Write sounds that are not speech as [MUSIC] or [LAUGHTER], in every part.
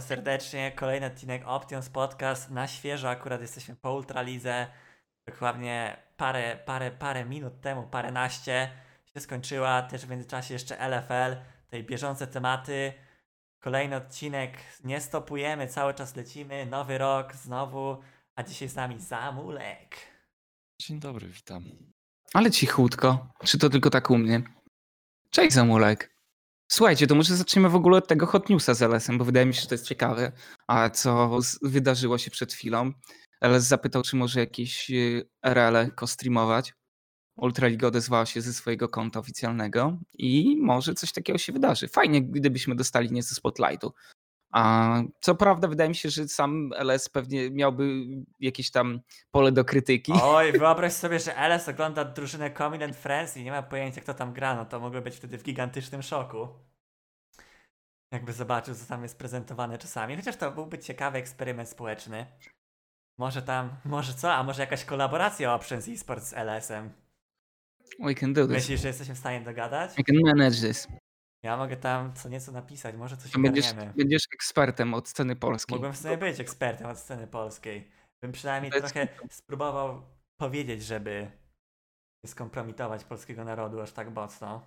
serdecznie. Kolejny odcinek Options Podcast. Na świeżo akurat jesteśmy po Ultralize. Dokładnie parę, parę, parę minut temu, paręnaście się skończyła. Też w międzyczasie jeszcze LFL. Tutaj bieżące tematy. Kolejny odcinek. Nie stopujemy, cały czas lecimy. Nowy rok znowu. A dzisiaj z nami Zamulek. Dzień dobry, witam. Ale cichutko. Czy to tylko tak u mnie? Cześć Zamulek. Słuchajcie, to może zaczniemy w ogóle od tego hot newsa z LS-em, bo wydaje mi się, że to jest ciekawe. A co wydarzyło się przed chwilą? LS zapytał, czy może jakieś y, RL streamować. Ultraliga odezwała się ze swojego konta oficjalnego i może coś takiego się wydarzy. Fajnie, gdybyśmy dostali nieco spotlightu. A co prawda, wydaje mi się, że sam LS pewnie miałby jakieś tam pole do krytyki. Oj, [LAUGHS] wyobraź sobie, że LS ogląda drużynę Common and Friends i nie ma pojęcia kto tam gra, no to mogły być wtedy w gigantycznym szoku. Jakby zobaczył, co tam jest prezentowane czasami. Chociaż to byłby ciekawy eksperyment społeczny. Może tam, może co? A może jakaś kolaboracja Options eSports z LS-em? We can do this. Myślisz, że jesteśmy w stanie dogadać? I can manage this. Ja mogę tam co nieco napisać, może coś Będziesz, będziesz ekspertem od sceny polskiej. Mógłbym w sumie być ekspertem od sceny polskiej. Bym przynajmniej jest trochę spróbował powiedzieć, żeby nie skompromitować polskiego narodu aż tak mocno.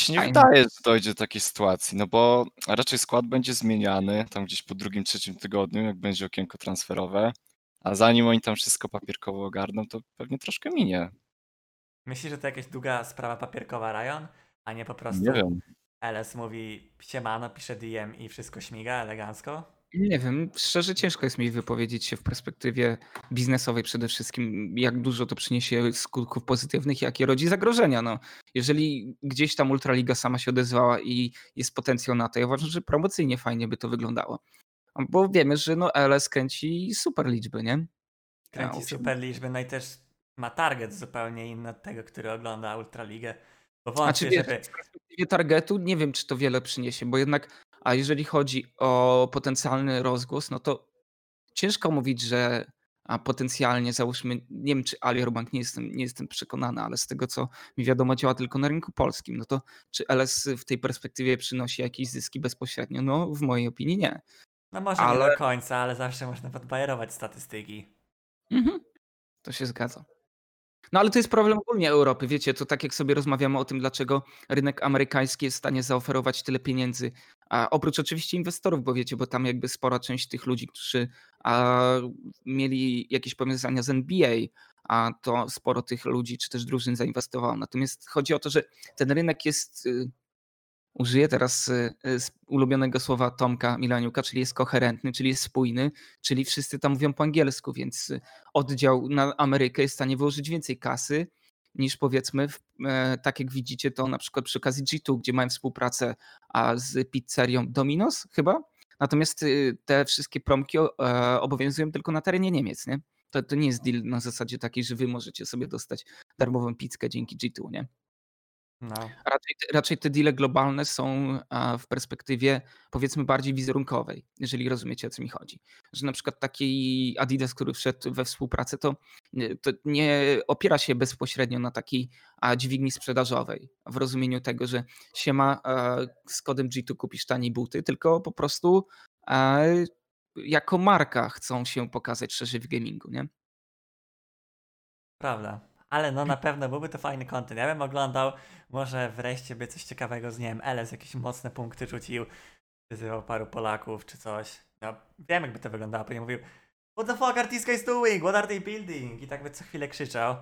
Się nie wydaje, że dojdzie do takiej sytuacji, no bo raczej skład będzie zmieniany tam gdzieś po drugim, trzecim tygodniu, jak będzie okienko transferowe, a zanim oni tam wszystko papierkowo ogarną, to pewnie troszkę minie. Myślisz, że to jakaś długa sprawa papierkowa Ryan, a nie po prostu Nie wiem. LS mówi siemano, pisze DM i wszystko śmiga elegancko? Nie wiem, szczerze ciężko jest mi wypowiedzieć się w perspektywie biznesowej przede wszystkim, jak dużo to przyniesie skutków pozytywnych, jakie rodzi zagrożenia. No, jeżeli gdzieś tam Ultraliga sama się odezwała i jest potencjał na to, ja uważam, że promocyjnie fajnie by to wyglądało. Bo wiemy, że no LS kręci super liczby, nie? Kręci super liczby, no i też ma target zupełnie inny od tego, który ogląda Ultraligę. Bo A wątpię, czy wiesz, żeby... targetu nie wiem, czy to wiele przyniesie, bo jednak, a jeżeli chodzi o potencjalny rozgłos, no to ciężko mówić, że a potencjalnie załóżmy, nie wiem czy Ali Bank nie jestem, nie jestem przekonany, ale z tego co mi wiadomo działa tylko na rynku polskim, no to czy LS w tej perspektywie przynosi jakieś zyski bezpośrednio? No w mojej opinii nie. No może nie ale- do końca, ale zawsze można podbajerować statystyki. Mhm. To się zgadza. No ale to jest problem ogólnie Europy. Wiecie, to tak jak sobie rozmawiamy o tym, dlaczego rynek amerykański jest w stanie zaoferować tyle pieniędzy. A oprócz oczywiście inwestorów, bo wiecie, bo tam jakby spora część tych ludzi, którzy a, mieli jakieś powiązania z NBA, a to sporo tych ludzi czy też drużyn zainwestowało. Natomiast chodzi o to, że ten rynek jest. Użyję teraz y, y, ulubionego słowa Tomka Milaniuka, czyli jest koherentny, czyli jest spójny, czyli wszyscy tam mówią po angielsku, więc y, oddział na Amerykę jest w stanie wyłożyć więcej kasy niż powiedzmy, e, tak jak widzicie to na przykład przy okazji G2, gdzie mają współpracę a, z pizzerią Domino's chyba. Natomiast te wszystkie promki e, obowiązują tylko na terenie Niemiec, nie? To, to nie jest deal na zasadzie takiej, że wy możecie sobie dostać darmową pizzkę dzięki G2, nie? No. Raczej, te- raczej te deale globalne są w perspektywie powiedzmy bardziej wizerunkowej, jeżeli rozumiecie o co mi chodzi. Że na przykład taki Adidas, który wszedł we współpracę, to, nie- to nie opiera się bezpośrednio na takiej dźwigni sprzedażowej, w rozumieniu tego, że się ma z kodem G2 kupisz taniej buty, tylko po prostu jako marka chcą się pokazać szerzej w gamingu, nie? Prawda. Ale no na pewno byłby to fajny content. Ja bym oglądał, może wreszcie by coś ciekawego z, nie wiem, LS jakieś mocne punkty rzucił, wyzywał paru Polaków czy coś. No, wiem jakby to wyglądało, pewnie mówił What the fuck are these guys doing? What are they building? I tak by co chwilę krzyczał.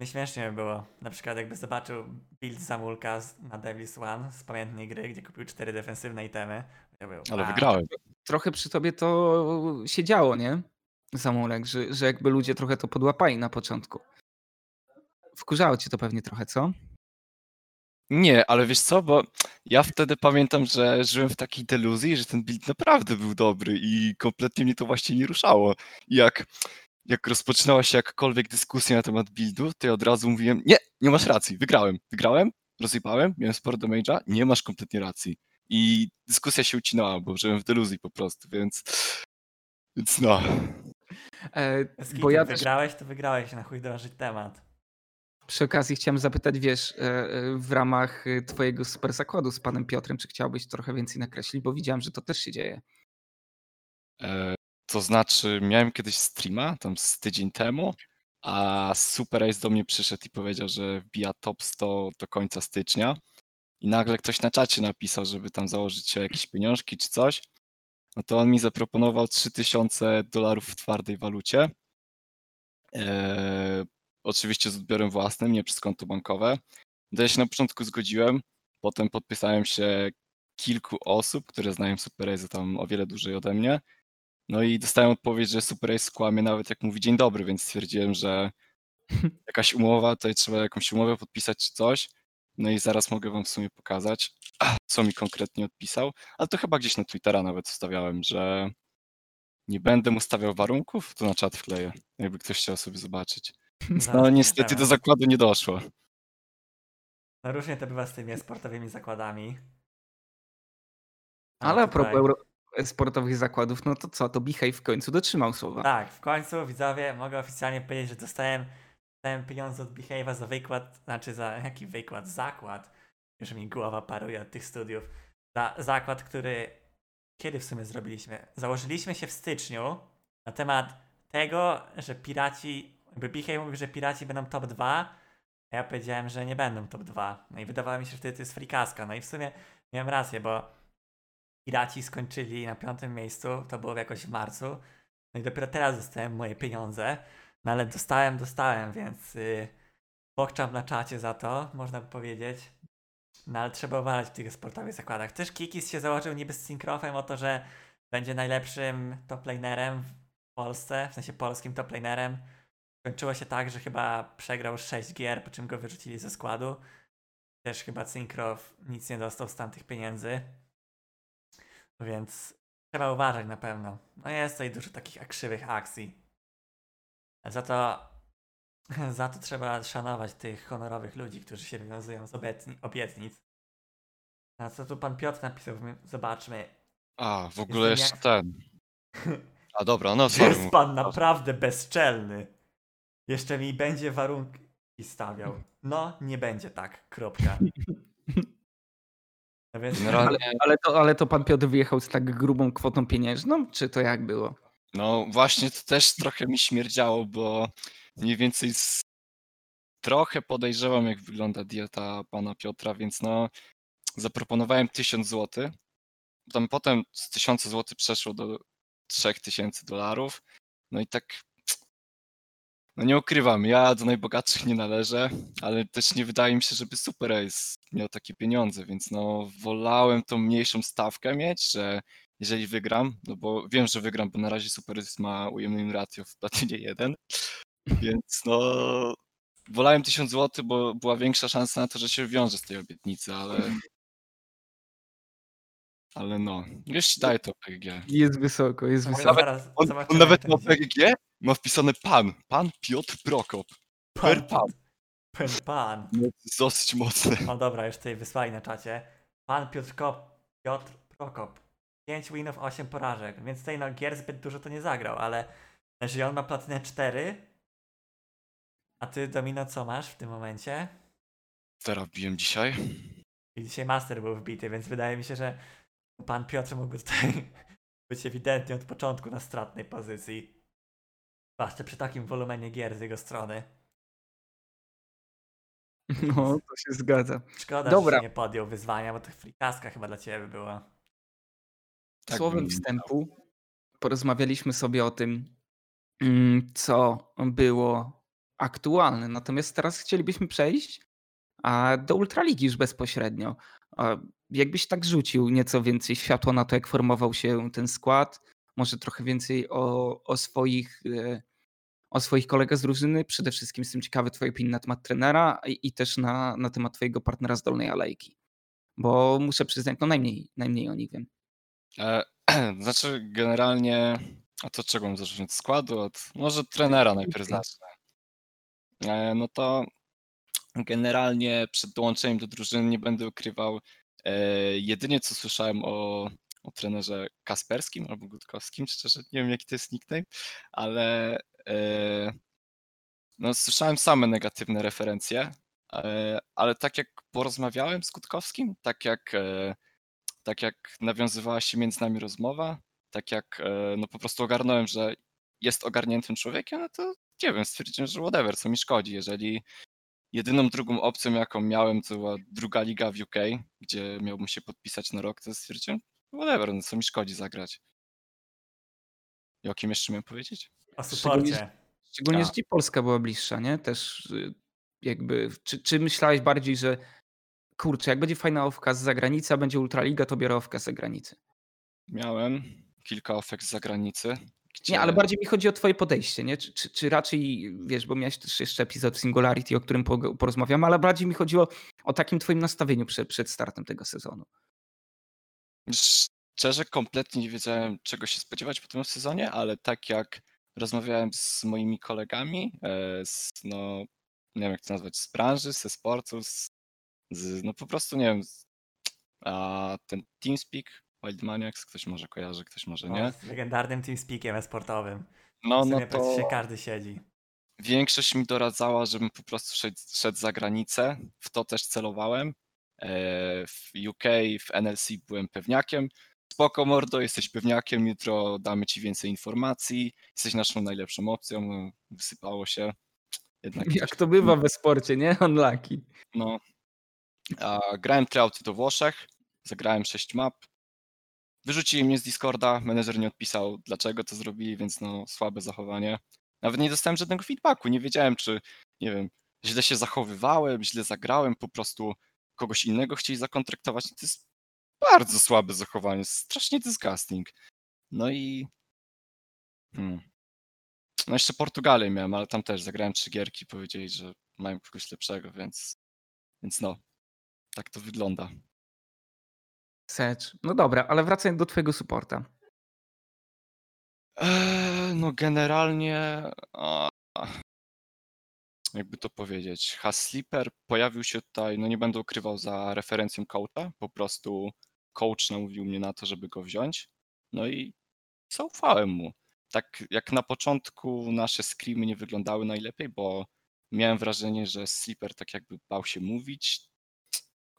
Nieśmiesznie by było. Na przykład jakby zobaczył build Zamulka z- na Devil's One z pamiętnej gry, gdzie kupił cztery defensywne itemy. Ja był, Ale wygrałem. trochę przy tobie to się działo, nie? Zamulek, że, że jakby ludzie trochę to podłapali na początku. Wkurzało cię to pewnie trochę, co? Nie, ale wiesz co, bo ja wtedy pamiętam, że żyłem w takiej deluzji, że ten build naprawdę był dobry i kompletnie mnie to właśnie nie ruszało. I jak, jak rozpoczynała się jakakolwiek dyskusja na temat buildu, to ja od razu mówiłem, nie, nie masz racji, wygrałem, wygrałem, rozjebałem, miałem sporo damage'a, nie masz kompletnie racji. I dyskusja się ucinała, bo żyłem w deluzji po prostu, więc, więc no. E, bo bo ja też wygrałeś, to wygrałeś, na chuj drążyć temat. Przy okazji chciałem zapytać, wiesz, e, e, w ramach e, twojego super zakładu z panem Piotrem, czy chciałbyś trochę więcej nakreślić, bo widziałem, że to też się dzieje. To znaczy, miałem kiedyś streama, tam z tydzień temu, a Super Ace do mnie przyszedł i powiedział, że wbija top 100 do końca stycznia. I nagle ktoś na czacie napisał, żeby tam założyć jakieś pieniążki czy coś. No to on mi zaproponował 3000 dolarów w twardej walucie. Oczywiście z odbiorem własnym, nie przez konto bankowe. Ja się na początku zgodziłem, potem podpisałem się kilku osób, które znają Super Ace tam o wiele dłużej ode mnie. No i dostałem odpowiedź, że Super Ace kłamie nawet jak mówi dzień dobry, więc stwierdziłem, że [LAUGHS] jakaś umowa, tutaj trzeba jakąś umowę podpisać czy coś. No i zaraz mogę wam w sumie pokazać, co mi konkretnie odpisał. Ale to chyba gdzieś na Twittera nawet wstawiałem, że nie będę mu stawiał warunków, to na czat wkleję, jakby ktoś chciał sobie zobaczyć. No niestety do zakładu nie doszło. No różnie to bywa z tymi sportowymi zakładami. Ale a propos euro sportowych zakładów, no to co, to Bichaj w końcu dotrzymał słowa. Tak, w końcu widzowie mogę oficjalnie powiedzieć, że dostałem, dostałem pieniądze od Behave'a za wykład, znaczy za jaki wykład? Zakład. Już mi głowa paruje od tych studiów. Za zakład, który kiedy w sumie zrobiliśmy? Założyliśmy się w styczniu na temat tego, że piraci, Behave mówił, że piraci będą top 2, a ja powiedziałem, że nie będą top 2. No i wydawało mi się, że wtedy to jest frikaska. No i w sumie miałem rację, bo Piraci skończyli na piątym miejscu, to było jakoś w marcu. No i dopiero teraz dostałem moje pieniądze. No ale dostałem, dostałem, więc yy, na czacie za to, można by powiedzieć. No ale trzeba uważać w tych sportowych zakładach. Też Kikis się założył niby z Syncrofem o to, że będzie najlepszym toplanerem w Polsce, w sensie polskim toplanerem. Skończyło się tak, że chyba przegrał 6 gier, po czym go wyrzucili ze składu. Też chyba Syncrof nic nie dostał z tamtych pieniędzy. Więc trzeba uważać na pewno. No jest tutaj dużo takich krzywych akcji. Za to, [LAUGHS] za to trzeba szanować tych honorowych ludzi, którzy się wywiązują z obietni, obietnic. A co tu pan Piotr napisał? Zobaczmy. A, w ogóle Jestem jeszcze jak... ten. [LAUGHS] A dobra, no sorry. Jest pan naprawdę bezczelny. Jeszcze mi będzie warunki stawiał. No, nie będzie tak. Kropka. No więc... ale, ale, to, ale to pan Piotr wyjechał z tak grubą kwotą pieniężną, czy to jak było? No właśnie to też trochę mi śmierdziało, bo mniej więcej z... trochę podejrzewam jak wygląda dieta pana Piotra, więc no zaproponowałem 1000 zł. Tam potem z 1000 zł przeszło do 3000 dolarów. No i tak no nie ukrywam, ja do najbogatszych nie należę, ale też nie wydaje mi się, żeby Super Ace miał takie pieniądze, więc no wolałem tą mniejszą stawkę mieć, że jeżeli wygram, no bo wiem, że wygram, bo na razie Super Ace ma ujemnym ratio w platynie 1, więc no wolałem 1000 zł, bo była większa szansa na to, że się wiąże z tej obietnicy, ale ale no, już ci daję to PGG. Jest wysoko, jest wysoko. Nawet, on, on nawet ma PGG, ma wpisane pan, pan Piotr Prokop. Per pan. Per pan. No, dosyć mocne. No dobra, już tutaj wysłali na czacie. Pan Piotr, Kop, Piotr Prokop. 5 winów, 8 porażek, więc tutaj no gier zbyt dużo to nie zagrał, ale jeżeli on ma platynę 4, a ty Domino co masz w tym momencie? Teraz biłem dzisiaj. I dzisiaj Master był wbity, więc wydaje mi się, że pan Piotr mógłby tutaj [LAUGHS] być ewidentnie od początku na stratnej pozycji. Zwłaszcza przy takim wolumenie gier z jego strony. No, to się zgadza. Szkoda, Dobra. że się nie podjął wyzwania, bo to frikaska chyba dla ciebie była. Tak Słowem wstępu porozmawialiśmy sobie o tym, mm, co było aktualne. Natomiast teraz chcielibyśmy przejść do Ultraligi już bezpośrednio. Jakbyś tak rzucił nieco więcej światła na to, jak formował się ten skład, może trochę więcej o, o swoich e, o swoich kolegach z drużyny. Przede wszystkim jestem ciekawy twojej opinii na temat trenera i, i też na, na temat twojego partnera z Dolnej Alejki. Bo muszę przyznać, no najmniej, najmniej o nich wiem. E, [CLEARS THROAT] znaczy generalnie, a to czego mam zacząć? Od składu? Od, może trenera najpierw zacznę. E, no to generalnie przed dołączeniem do drużyny nie będę ukrywał, e, jedynie co słyszałem o, o trenerze Kasperskim albo Gutkowskim, szczerze nie wiem jaki to jest nickname, ale no, słyszałem same negatywne referencje, e, ale tak jak porozmawiałem z Gutkowskim, tak jak, tak jak nawiązywała się między nami rozmowa, tak jak e, no po prostu ogarnąłem, że jest ogarniętym człowiekiem, no to nie wiem, stwierdziłem, że whatever, co mi szkodzi. Jeżeli jedyną drugą opcją, jaką miałem, to była druga liga w UK, gdzie miałbym się podpisać na rok, to stwierdziłem, whatever, no co mi szkodzi zagrać. I o kim jeszcze miałem powiedzieć? O Szczególnie, suporcie. szczególnie A. że ci Polska była bliższa, nie? Też y, jakby, czy, czy myślałeś bardziej, że kurczę, jak będzie fajna owka z zagranicy, a będzie Ultraliga, to biorę owkę z zagranicy. Miałem kilka ofek z zagranicy. Gdzie... Nie, ale bardziej mi chodzi o twoje podejście, nie? Czy, czy, czy raczej, wiesz, bo miałeś też jeszcze epizod Singularity, o którym po- porozmawiamy, ale bardziej mi chodziło o takim twoim nastawieniu przed, przed startem tego sezonu. Szczerze, kompletnie nie wiedziałem, czego się spodziewać po tym sezonie, ale tak jak rozmawiałem z moimi kolegami, e, z, no, nie wiem jak to nazwać, z branży, ze sportu, z, z, no po prostu nie wiem, z, a ten TeamSpeak, Wild Maniacs, ktoś może kojarzy, ktoś może nie. O, z legendarnym TeamSpeakiem sportowym. No, no to każdy siedzi. większość mi doradzała, żebym po prostu szedł, szedł za granicę, w to też celowałem. E, W UK, w NLC byłem pewniakiem. Spoko mordo, jesteś pewniakiem, jutro damy ci więcej informacji, jesteś naszą najlepszą opcją, no, wysypało się. Jednak [LAUGHS] Jak to bywa we sporcie, nie? Unlucky. no. A, grałem tryouty do Włoszech, zagrałem 6 map. Wyrzucili mnie z Discorda, menedżer nie odpisał dlaczego to zrobili, więc no słabe zachowanie. Nawet nie dostałem żadnego feedbacku, nie wiedziałem czy, nie wiem, źle się zachowywałem, źle zagrałem, po prostu kogoś innego chcieli zakontraktować. To jest bardzo słabe zachowanie, strasznie disgusting. No i... Hmm. No jeszcze Portugalię miałem, ale tam też zagrałem trzy gierki, powiedzieli, że mają kogoś lepszego, więc, więc no, tak to wygląda. Secz. No dobra, ale wracając do twojego supporta. Eee, no generalnie, a, jakby to powiedzieć, Hasliper pojawił się tutaj, no nie będę ukrywał za referencją coacha, po prostu coach namówił mnie na to, żeby go wziąć, no i zaufałem mu. Tak jak na początku nasze screamy nie wyglądały najlepiej, bo miałem wrażenie, że Slipper tak jakby bał się mówić,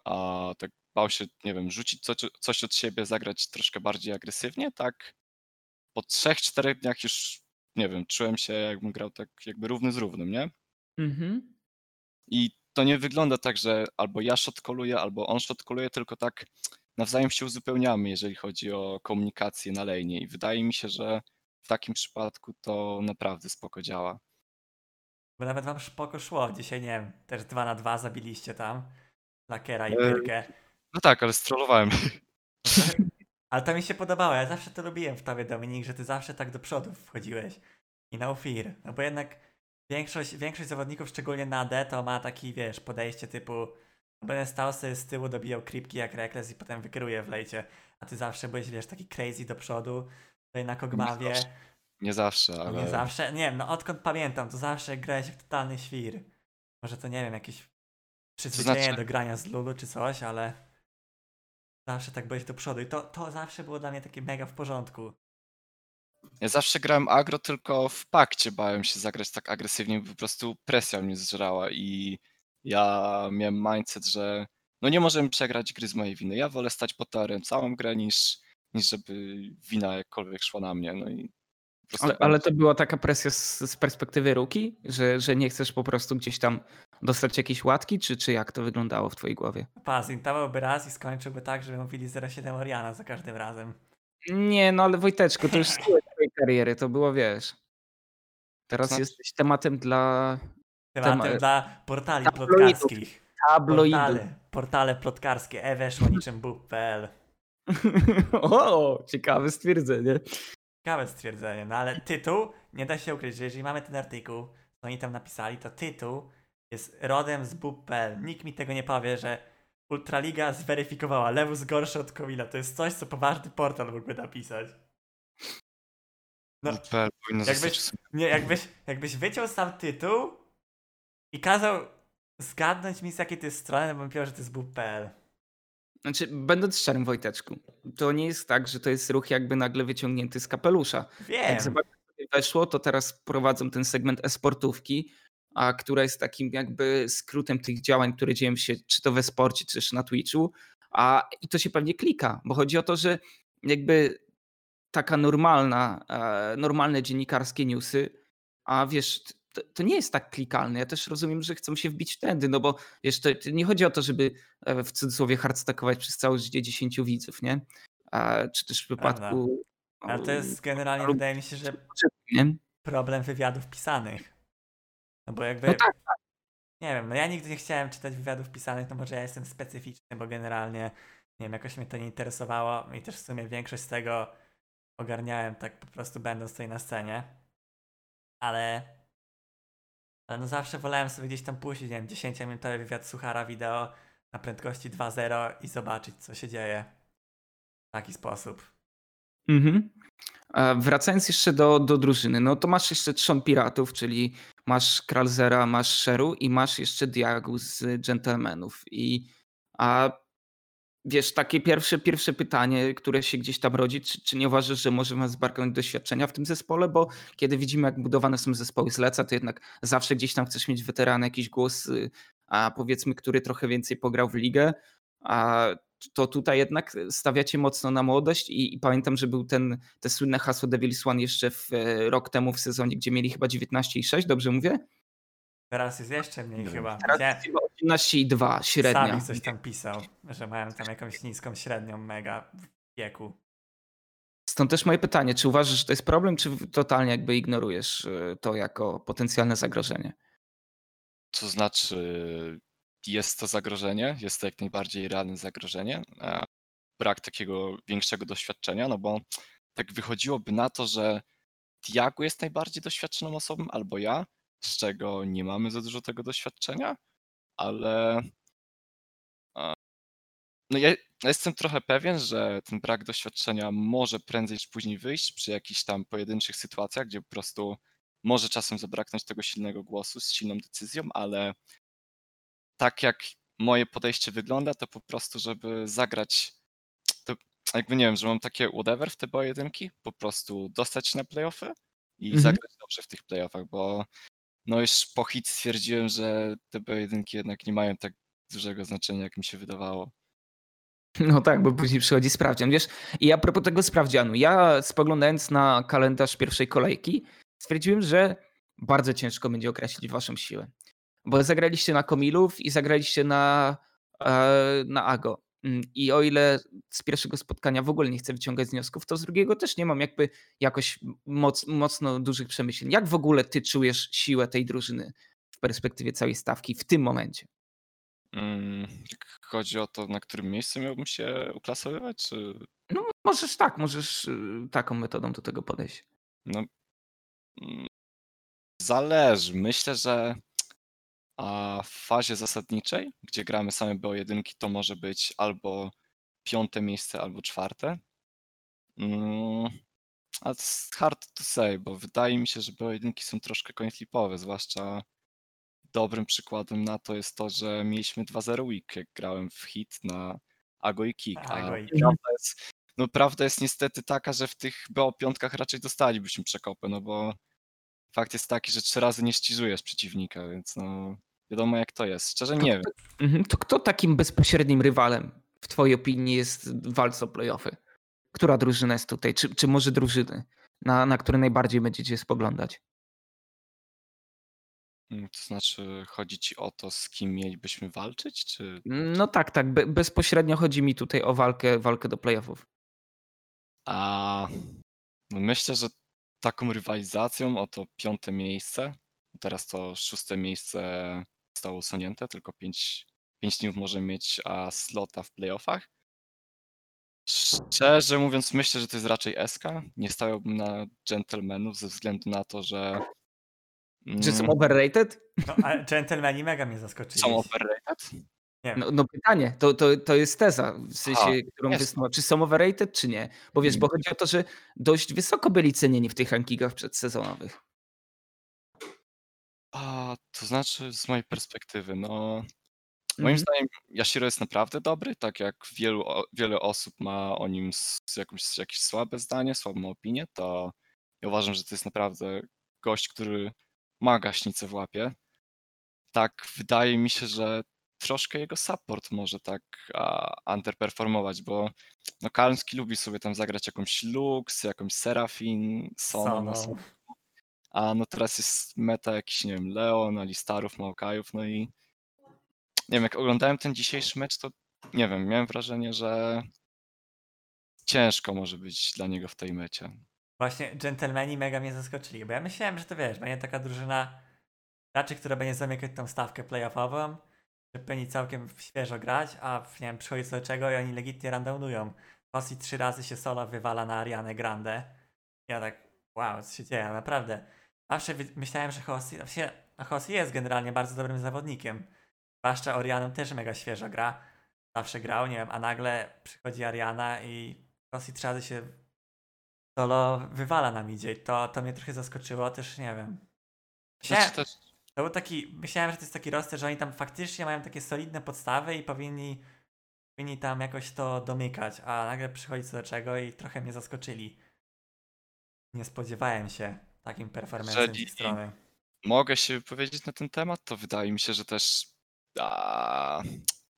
a tak bał się, nie wiem, rzucić coś, coś od siebie, zagrać troszkę bardziej agresywnie, tak po trzech, czterech dniach już, nie wiem, czułem się jakbym grał tak jakby równy z równym, nie? Mhm. I to nie wygląda tak, że albo ja shotkoluję, albo on shotkoluję, tylko tak nawzajem się uzupełniamy, jeżeli chodzi o komunikację na lejnie i wydaje mi się, że w takim przypadku to naprawdę spoko działa. Bo nawet wam spoko szło. Dzisiaj, nie wiem, też 2 na 2 zabiliście tam. Lakiera i Ej. Pyrkę. No tak, ale strollowałem. Ale to mi się podobało. Ja zawsze to lubiłem w tobie, Dominik, że ty zawsze tak do przodu wchodziłeś. I na fear. No bo jednak większość, większość zawodników, szczególnie na AD, to ma taki, wiesz, podejście typu będę stał sobie z tyłu, dobijał kripki jak Rekles i potem wykryję w lejcie. A ty zawsze byłeś, wiesz, taki crazy do przodu. Tutaj na Kogmawie. zawsze, Nie zawsze, ale Nie zawsze, nie wiem, no odkąd pamiętam, to zawsze grałeś w totalny świr. Może to nie wiem, jakieś przyzwyczajenie znaczy- do grania z Lulu czy coś, ale zawsze tak byłeś do przodu i to, to zawsze było dla mnie takie mega w porządku. ja zawsze grałem agro, tylko w pakcie bałem się zagrać tak agresywnie, bo po prostu presja mnie zżerała i ja miałem mindset, że no nie możemy przegrać gry z mojej winy. Ja wolę stać pod torem całą grę niż, niż żeby wina jakkolwiek szła na mnie. No i prostu Ale, ale to była taka presja z, z perspektywy ruki, że, że nie chcesz po prostu gdzieś tam dostać jakieś łatki, czy, czy jak to wyglądało w twojej głowie? Pa, zintowałby raz i skończyłby tak, żeby mówili 0,7 Oriana za każdym razem. Nie, no ale Wojteczku, to już [LAUGHS] z tyłu twojej kariery, to było, wiesz. Teraz Znaczy- jesteś tematem dla Tematem Tema- dla portali tabloidów. plotkarskich. tabloidów. Portale, portale plotkarskie, e weszło niczym buk.pl. [LAUGHS] o, ciekawe stwierdzenie. Ciekawe stwierdzenie, no ale tytuł, nie da się ukryć, że jeżeli mamy ten artykuł, co oni tam napisali, to tytuł jest rodem z bub.pl. Nikt mi tego nie powie, że Ultraliga zweryfikowała, Lewus gorszy od Kowila. To jest coś, co poważny portal mógłby napisać. No, jakbyś- nie, jakbyś, jakbyś wyciął sam tytuł i kazał zgadnąć mi z jakiej to jest strony, bym powiedział, że to jest bub.pl. Znaczy, będąc szczerym, Wojteczku, to nie jest tak, że to jest ruch jakby nagle wyciągnięty z kapelusza. Wiem. Jak zobaczysz, weszło, to teraz prowadzą ten segment e-sportówki, a która jest takim jakby skrótem tych działań, które dzieją się czy to we sporcie, czy też na Twitchu, a i to się pewnie klika, bo chodzi o to, że jakby taka normalna, e, normalne dziennikarskie newsy, a wiesz, to, to nie jest tak klikalne. Ja też rozumiem, że chcą się wbić w trendy, no bo wiesz, to, to nie chodzi o to, żeby e, w cudzysłowie hardstackować przez całe życie 10 widzów, nie? A, czy też w wypadku... Ale to jest generalnie, lub- wydaje mi się, że Nie? problem wywiadów pisanych. No bo jakby, No tak, nie wiem, no ja nigdy nie chciałem czytać wywiadów pisanych, no może ja jestem specyficzny, bo generalnie, nie wiem, jakoś mnie to nie interesowało i też w sumie większość z tego ogarniałem tak po prostu będąc tutaj na scenie. Ale, no zawsze wolałem sobie gdzieś tam puścić, nie wiem, 10-minutowy wywiad suchara wideo na prędkości 2.0 i zobaczyć, co się dzieje. W taki sposób. Mhm. E, Wracając jeszcze do, do drużyny, no to masz jeszcze trzon piratów, czyli masz Kralzera, masz Sheru i masz jeszcze Diagu z Gentlemanów. I a wiesz, takie pierwsze, pierwsze pytanie, które się gdzieś tam rodzi, czy, czy nie uważasz, że możemy zbarknąć doświadczenia w tym zespole? Bo kiedy widzimy, jak budowane są zespoły z Leca, to jednak zawsze gdzieś tam chcesz mieć weterana, jakiś głos, y, a powiedzmy, który trochę więcej pograł w ligę. A to tutaj jednak stawiacie mocno na młodość i, i pamiętam, że był ten, te słynne hasło Devil's One jeszcze w, e, rok temu w sezonie, gdzie mieli chyba 19 i 6, dobrze mówię? Teraz jest jeszcze mniej Nie. chyba. Teraz Widziałem- jest chyba 18 i 2 średnia. Sami coś tam pisał, że mają tam jakąś niską średnią mega w wieku. Stąd też moje pytanie, czy uważasz, że to jest problem, czy totalnie jakby ignorujesz e, to jako potencjalne zagrożenie? To znaczy, jest to zagrożenie, jest to jak najbardziej realne zagrożenie. a Brak takiego większego doświadczenia, no bo tak wychodziłoby na to, że Tiago jest najbardziej doświadczoną osobą, albo ja, z czego nie mamy za dużo tego doświadczenia, ale a, no ja, ja jestem trochę pewien, że ten brak doświadczenia może prędzej czy później wyjść przy jakichś tam pojedynczych sytuacjach, gdzie po prostu może czasem zabraknąć tego silnego głosu z silną decyzją, ale tak jak moje podejście wygląda, to po prostu, żeby zagrać, to jakby nie wiem, że mam takie whatever w te pojedynki, po prostu dostać się na playoffy i Mhm. zagrać dobrze w tych playoffach, bo no już po hit stwierdziłem, że te pojedynki jednak nie mają tak dużego znaczenia, jak mi się wydawało. No tak, bo później przychodzi sprawdzian. Wiesz, i a propos tego sprawdzianu, ja spoglądając na kalendarz pierwszej kolejki, stwierdziłem, że bardzo ciężko będzie określić waszą siłę. Bo zagraliście na Komilów i zagraliście na, e, na Ago. Mm, I o ile z pierwszego spotkania w ogóle nie chcę wyciągać wniosków, to z drugiego też nie mam jakby jakoś moc, mocno dużych przemyśleń. Jak w ogóle ty czujesz siłę tej drużyny w perspektywie całej stawki w tym momencie? Mm, chodzi o to, na którym miejscu miałbym się uklasowywać, czy No możesz tak, możesz y, taką metodą do tego podejść. No, mm, zależy. Myślę, że a w fazie zasadniczej, gdzie gramy same BO1, to może być albo piąte miejsce, albo czwarte. Mm, A it's hard to say, bo wydaje mi się, że BO1 są troszkę coin flipowe, zwłaszcza dobrym przykładem na to jest to, że mieliśmy 2-0 week, jak grałem w hit na Ago i Kick. A Ago i Kick. prawda jest, no prawda jest niestety taka, że w tych BO5 raczej dostalibyśmy przekopę, no bo fakt jest taki, że trzy razy nie ściżujesz przeciwnika, więc no wiadomo jak to jest. Szczerze nie wiem. Mhm. To kto takim bezpośrednim rywalem w twojej opinii jest w walce o playoffy? Która drużyna jest tutaj? Czy, czy może drużyny, na, na które najbardziej będziecie spoglądać? Mm, To znaczy chodzi ci o to, z kim mielibyśmy walczyć, czy No tak, tak. Be, bezpośrednio chodzi mi tutaj o walkę, walkę do playoffów. A no myślę, że taką rywalizacją o to piąte miejsce, teraz to szóste miejsce zostało usunięte, tylko pięć, pięć teamów może mieć a slota w playoffach. Szczerze mówiąc, myślę, że to jest raczej SK. Nie stawiałbym na gentlemanów ze względu na to, że Czy są mm, overrated? No, ale dżentelmeni mega mnie zaskoczyli. są overrated. No, no pytanie, to, to, to jest teza, w sensie, Aha, którą wysnuła. Czy są overrated, czy nie? Bo wiesz, bo chodzi o to, że dość wysoko byli cenieni w tych rankingach przedsezonowych. A, to znaczy z mojej perspektywy, no Moim Mhm. zdaniem Yashiro jest naprawdę dobry, tak jak wielu, wiele osób ma o nim jakąś, jakieś słabe zdanie, słabą opinię, to ja uważam, że to jest naprawdę gość, który ma gaśnicę w łapie. Tak, wydaje mi się, że troszkę jego support może tak a, underperformować, bo no Kalmski lubi sobie tam zagrać jakąś Lux, jakąś Serafin, Sono, na Sono. a no teraz jest meta jakiś, nie wiem, Leon, Alistarów, Maokajów, no i nie wiem, jak oglądałem ten dzisiejszy mecz, to nie wiem, miałem wrażenie, że ciężko może być dla niego w tej mecie. Właśnie dżentelmeni mega mnie zaskoczyli, bo ja myślałem, że to wiesz, będzie taka drużyna raczej, która będzie zamykać tą stawkę playoffową, że będzie całkiem świeżo grać, a nie wiem, przychodzi do czego i oni legitnie randownują. Rosji trzy razy się solo wywala na Arianę Grande. Ja tak, wow, co się dzieje, naprawdę. Zawsze myślałem, że Hossi, się, no Hossi jest generalnie bardzo dobrym zawodnikiem. Zwłaszcza Orianą też mega świeżo gra. Zawsze grał, nie wiem, a nagle przychodzi Ariana i Hossi trzy razy się solo wywala na midzie. To, to mnie trochę zaskoczyło, też nie wiem. Znaczy też, to był taki, myślałem, że to jest taki roster, że oni tam faktycznie mają takie solidne podstawy i powinni, powinni tam jakoś to domykać, a nagle przychodzi co do czego i trochę mnie zaskoczyli. Nie spodziewałem się takim performancem z ich strony. mogę się wypowiedzieć na ten temat, to wydaje mi się, że też a,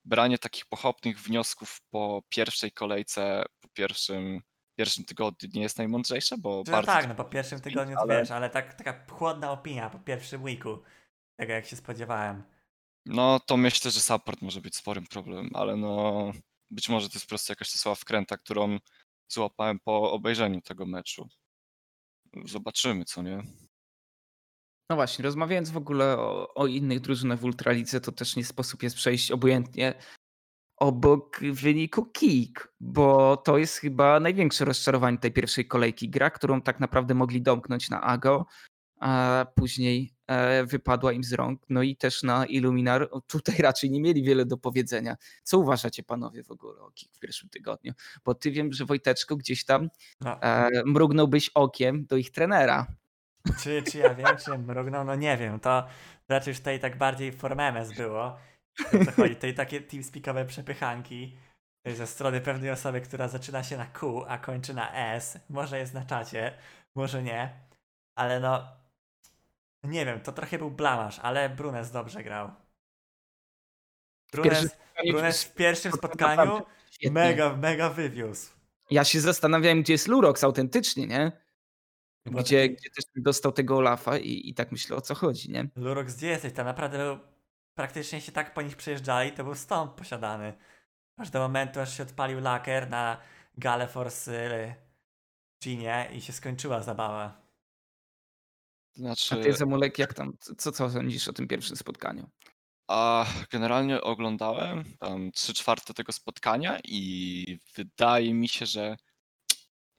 branie takich pochopnych wniosków po pierwszej kolejce, po pierwszym, pierwszym tygodniu nie jest najmądrzejsze, bo Że bardzo tak, no po pierwszym tygodniu to ale- wiesz, ale tak, taka chłodna opinia po pierwszym weeku. Tego jak się spodziewałem. No to myślę, że support może być sporym problemem, ale no być może to jest po prostu jakaś ta słaba wkręta, którą złapałem po obejrzeniu tego meczu. Zobaczymy, co nie? No właśnie, rozmawiając w ogóle o, o innych drużynach w Ultralidze, to też nie sposób jest przejść obojętnie obok wyniku KIK, bo to jest chyba największe rozczarowanie tej pierwszej kolejki. Gra, którą tak naprawdę mogli domknąć na AGO, a później e, wypadła im z rąk. No i też na Illuminar tutaj raczej nie mieli wiele do powiedzenia. Co uważacie panowie w ogóle o KIK w pierwszym tygodniu? Bo ty wiem, że Wojteczko gdzieś tam No, e, mrugnąłbyś okiem do ich trenera. czy, czy ja wiem, czy mrugnął? No nie wiem, to raczej już tutaj tak bardziej formemes było. O co chodzi? Tutaj takie teamspeakowe przepychanki ze strony pewnej osoby, która zaczyna się na Q, a kończy na S. Może jest na czacie, może nie. Ale no, nie wiem, to trochę był blamasz, ale Brunes dobrze grał. Brunes, Brunes w pierwszym spotkaniu świetnie. mega, mega wywiózł. Ja się zastanawiałem, gdzie jest Lurox autentycznie, nie? Gdzie, gdzie też dostał tego Olafa i, i tak myślę, o co chodzi, nie? Lurox, gdzie jesteś? Tam naprawdę praktycznie się tak po nich przejeżdżali, to był stąd posiadany. Aż do momentu, aż się odpalił laker na Gale Force Ginie i się skończyła zabawa. Znaczy, A ty, Zamulek, jak tam, co, co sądzisz o tym pierwszym spotkaniu? A generalnie oglądałem tam 3 czwarte tego spotkania i wydaje mi się, że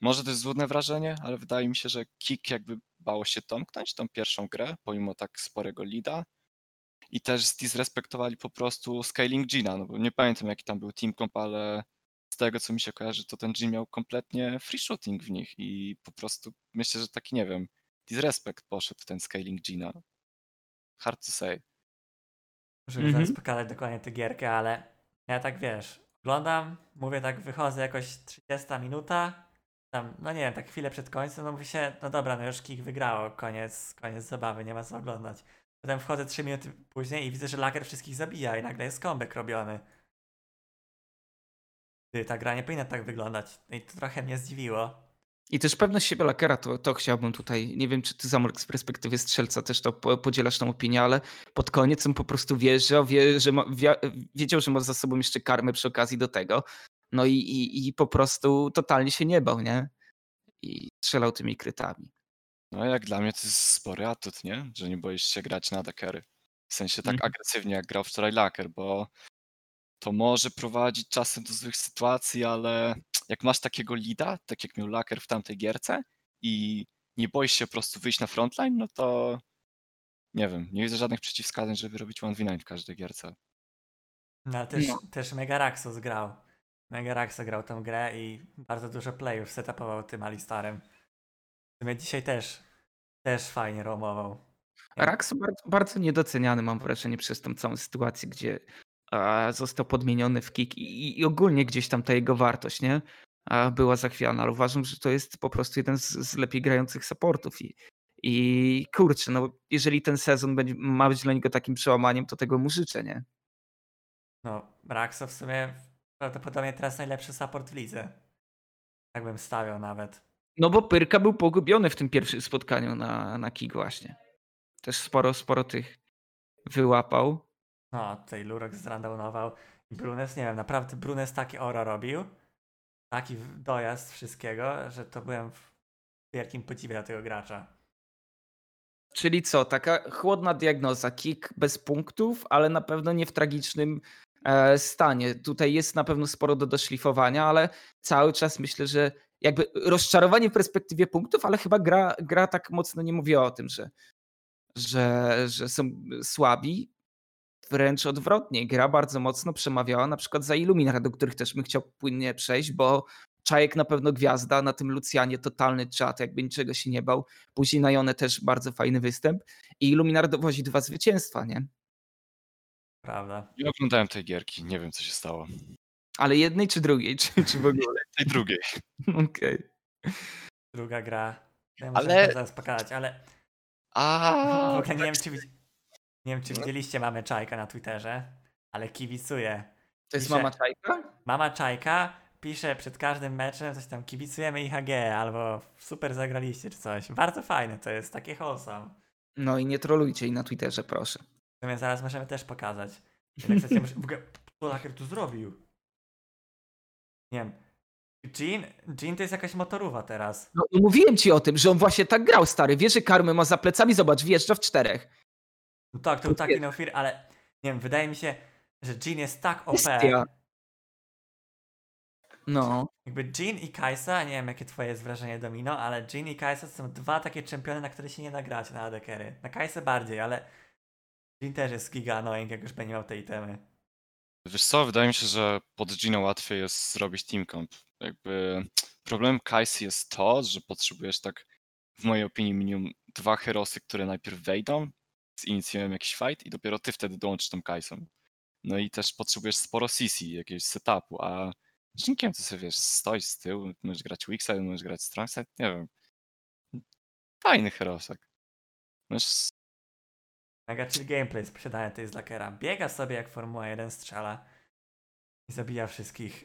może to jest złudne wrażenie, ale wydaje mi się, że Kik jakby bało się domknąć tą pierwszą grę, pomimo tak sporego leada. I też zdisrespektowali po prostu scaling Gina, no bo nie pamiętam jaki tam był team comp, ale z tego co mi się kojarzy, to ten Gin miał kompletnie free shooting w nich i po prostu myślę, że taki, nie wiem, disrespect poszedł w ten scaling Gina. Hard to say. Żeby Mhm. zaraz pokazać dokładnie tę gierkę, ale ja tak wiesz, oglądam, mówię tak, wychodzę jakoś 30 minuta, tam, no nie wiem, tak chwilę przed końcem, no mówi się, no dobra, no już Kik wygrało, koniec, koniec zabawy, nie ma co oglądać. Potem wchodzę 3 minuty później i widzę, że laker wszystkich zabija i nagle jest comeback robiony. Ty, ta gra nie powinna tak wyglądać. No I to trochę mnie zdziwiło. I też pewność siebie Lakera, to, to chciałbym tutaj, nie wiem czy ty Zamulek z perspektywy strzelca też to po- podzielasz tą opinię, ale pod koniec on po prostu wjeżdżał, wie, że ma, wiedział, że ma za sobą jeszcze karmę przy okazji do tego, no i, i, i po prostu totalnie się nie bał, nie? I strzelał tymi krytami. No jak dla mnie to jest spory atut, nie? Że nie boisz się grać na dekery. W sensie tak Mhm. agresywnie jak grał wczoraj Laker, bo to może prowadzić czasem do złych sytuacji, ale jak masz takiego leada, tak jak miał Laker w tamtej gierce i nie boisz się po prostu wyjść na frontline, no to nie wiem, nie widzę żadnych przeciwwskazań, żeby robić 1v9 w każdej gierce. No ale też, No. też Mega Raxos grał. Mega Raxo grał tą grę i bardzo dużo playów setupował tym Alistarem. W sumie dzisiaj też, też fajnie romował. Rax bardzo, bardzo niedoceniany mam wrażenie przez tą całą sytuację, gdzie został podmieniony w kick i, i ogólnie gdzieś tam ta jego wartość, nie? Była zachwiana, ale uważam, że to jest po prostu jeden z, z lepiej grających supportów i, i kurczę, no jeżeli ten sezon będzie, ma być dla niego takim przełamaniem, to tego mu życzę, nie? No, Raxo w sumie prawdopodobnie teraz najlepszy support w lidze. Tak bym stawiał nawet. No bo Pyrka był pogubiony w tym pierwszym spotkaniu na, na Kig właśnie. Też sporo, sporo tych wyłapał. No, tutaj Lurok zrandownował. I Brunes, nie wiem, naprawdę Brunes taki oro robił. Taki dojazd wszystkiego, że to byłem w wielkim podziwie dla tego gracza. Czyli co, taka chłodna diagnoza, kick bez punktów, ale na pewno nie w tragicznym e, stanie. Tutaj jest na pewno sporo do doszlifowania, ale cały czas myślę, że jakby rozczarowanie w perspektywie punktów, ale chyba gra, gra tak mocno nie mówiła o tym, że, że, że są słabi. Wręcz odwrotnie, gra bardzo mocno przemawiała na przykład za Illuminar, do których też bym chciał płynnie przejść, bo Czajek na pewno gwiazda, na tym Lucjanie totalny czat, jakby niczego się nie bał. Później na Jonę też bardzo fajny występ i Illuminar dowozi dwa zwycięstwa, nie? Prawda. Nie oglądałem tej gierki, nie wiem co się stało. Ale jednej czy drugiej, czy, czy w ogóle? [LAUGHS] Tej drugiej. Okej. Druga gra. Ja Ale- zaraz pokazać, ale A, w ogóle nie wiem, czy, widz- nie wiem, czy widzieliście mamy Czajka na Twitterze, ale kibicuję. To jest Pisze- mama Czajka? Mama Czajka pisze przed każdym meczem coś tam kibicujemy IHG albo super zagraliście czy coś. Bardzo fajne to jest, takie wholesome. No i nie trolujcie jej na Twitterze, proszę. Sumie zaraz możemy też pokazać. W ogóle co Laker tu zrobił? Nie wiem. Jean, Jean to jest jakaś motorówa teraz. No, no mówiłem ci o tym, że on właśnie tak grał, stary. Wiesz, że karmy ma za plecami, zobacz, wjeżdża w czterech. No tak, to był taki no fear, ale nie wiem, wydaje mi się, że Jean jest tak OP. Bestia. No. Jakby Jean i Kaisa, nie wiem jakie twoje jest wrażenie Domino, ale Jean i Kaisa to są dwa takie czempiony, na które się nie da grać na AD-kery. Na Kaisę bardziej, ale Jean też jest giga annoying, jak już będzie miał te itemy. Wiesz co, wydaje mi się, że pod Gino łatwiej jest zrobić team comp. Jakby problemem Kajsy jest to, że potrzebujesz tak, w mojej opinii, minimum dwa herosy, które najpierw wejdą, zinicjują jakiś fight i dopiero ty wtedy dołączysz tą Kajsą. No i też potrzebujesz sporo CC, jakiegoś setupu, a z Jinkiem to sobie wiesz, stoisz z tyłu, możesz grać Weakside, możesz grać Strongside, nie wiem. Fajny herosek. Możesz Mega chill gameplay z posiadania tej Zlakera. Biega sobie jak Formuła 1, strzela i zabija wszystkich.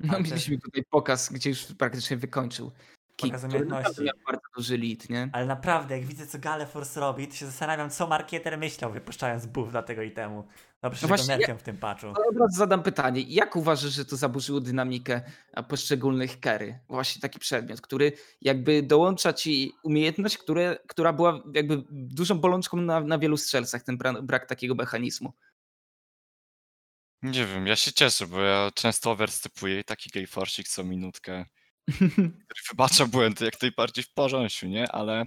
No mieliśmy tutaj pokaz, gdzie już praktycznie wykończył. Kick, który naprawdę miał bardzo duży lead, nie? Ale naprawdę, jak widzę co Galeforce robi, to się zastanawiam, co marketer myślał, wypuszczając buff dla tego itemu. Dobrze, No że właśnie, go nerfią w tym patchu. Od razu zadam pytanie. Jak uważasz, że to zaburzyło dynamikę a, poszczególnych kery? Właśnie taki przedmiot, który jakby dołącza ci umiejętność, które, która była jakby dużą bolączką na, na wielu strzelcach, ten bra, brak takiego mechanizmu. Nie wiem, ja się cieszę, bo ja często overstypuję i taki gayforsik co minutkę, który wybacza błędy jak najbardziej w porządku, nie? Ale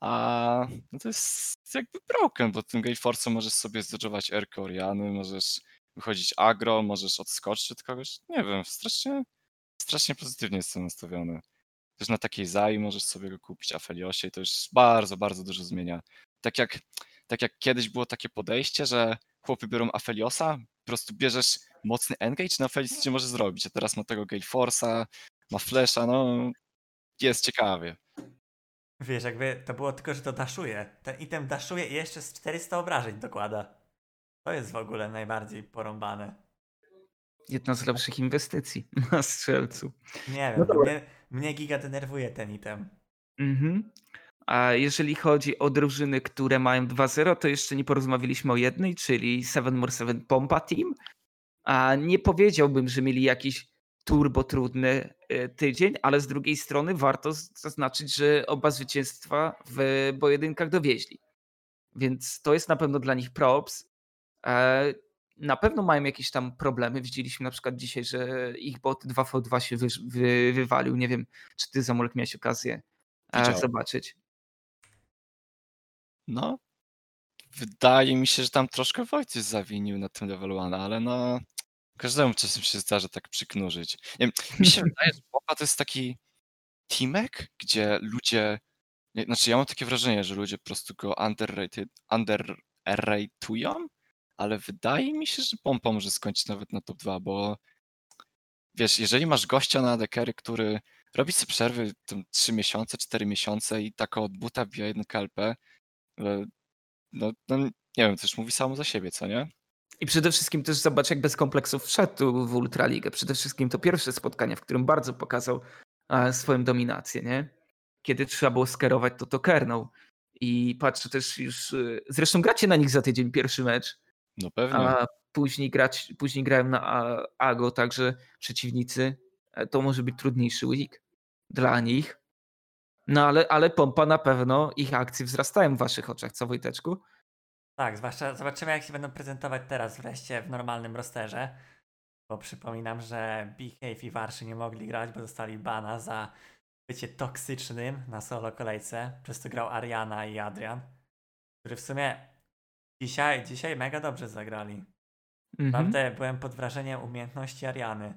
a no to jest jakby broken, bo tym gayforsem możesz sobie zdodżować Erkę Oriany, możesz wychodzić agro, możesz odskoczyć od kogoś. Nie wiem, strasznie, strasznie pozytywnie jestem nastawiony. Też na takiej Zai możesz sobie go kupić, Afeliosie i to już bardzo, bardzo dużo zmienia. Tak jak, tak jak kiedyś było takie podejście, że chłopy biorą Afeliosa, po prostu bierzesz mocny engage, na nie może zrobić, a teraz ma tego Gale Force'a, ma Flesza, no jest ciekawie. Wiesz, jakby to było tylko, że to daszuje. Ten item daszuje i jeszcze z 400 obrażeń dokłada. To jest w ogóle najbardziej porąbane. Jedna z lepszych inwestycji [LAUGHS] na strzelcu. Nie wiem, No mnie, mnie giga denerwuje ten item. Mhm. A jeżeli chodzi o drużyny, które mają 2-0, to jeszcze nie porozmawialiśmy o jednej, czyli 7 more 7 Pompa Team. A nie powiedziałbym, że mieli jakiś turbo trudny e, tydzień, ale z drugiej strony warto zaznaczyć, że oba zwycięstwa w pojedynkach dowieźli. Więc to jest na pewno dla nich props. E, Na pewno mają jakieś tam problemy. Widzieliśmy na przykład dzisiaj, że ich bot 2v2 się wy, wy, wywalił. Nie wiem, czy ty Zamolek miałeś okazję e, Widziałem. zobaczyć. No, wydaje mi się, że tam troszkę Wojciech zawinił na tym level 1, ale no, każdemu czasem się zdarza tak przyknurzyć. Nie wiem, mi się wydaje, że Popa to jest taki teamek, gdzie ludzie, nie, znaczy ja mam takie wrażenie, że ludzie po prostu go underrated, underratują, ale wydaje mi się, że Pompa może skończyć nawet na top 2, bo wiesz, jeżeli masz gościa na dekery, który robi sobie przerwy tam 3 miesiące, 4 miesiące i tak od buta bija jeden KLP, e, no, no nie wiem, to już mówi samo za siebie, co nie? I przede wszystkim też zobacz, jak bez kompleksów wszedł w Ultraligę. Przede wszystkim to pierwsze spotkanie, w którym bardzo pokazał e, swoją dominację, nie? Kiedy trzeba było skierować, to to kernął. I patrzę też już, e, zresztą gracie na nich za tydzień pierwszy mecz, No pewnie. a później, grać, później grałem na AGO, także przeciwnicy, e, to może być trudniejszy week dla nich. No ale, ale pompa na pewno, ich akcje wzrastają w waszych oczach, co Wojteczku? Tak, zwłaszcza zobaczymy jak się będą prezentować teraz wreszcie w normalnym rosterze. Bo przypominam, że Behave i Warszy nie mogli grać, bo dostali bana za bycie toksycznym na solo kolejce. Przez to grał Ariana i Adrian, który w sumie dzisiaj, dzisiaj mega dobrze zagrali. Mhm. Naprawdę byłem pod wrażeniem umiejętności Ariany.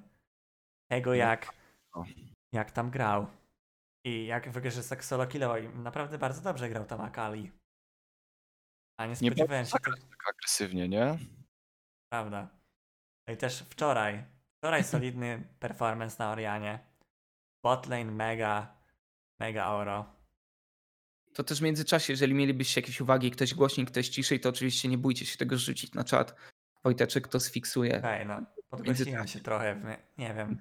Tego jak, O. jak tam grał. I jak wygrze tak solo killowo. I naprawdę bardzo dobrze grał tam Akali. A nie Nie spodziewałem się tego. zagrać tak agresywnie, nie? Prawda. No i też wczoraj. Wczoraj solidny performance na Orianie. Botlane mega, mega oro. To też w międzyczasie, jeżeli mielibyście jakieś uwagi, ktoś głośniej, ktoś ciszej, to oczywiście nie bójcie się tego rzucić na czat. Wojteczek to sfiksuje. Okej, no. Podgłosiłem się trochę, w- nie wiem.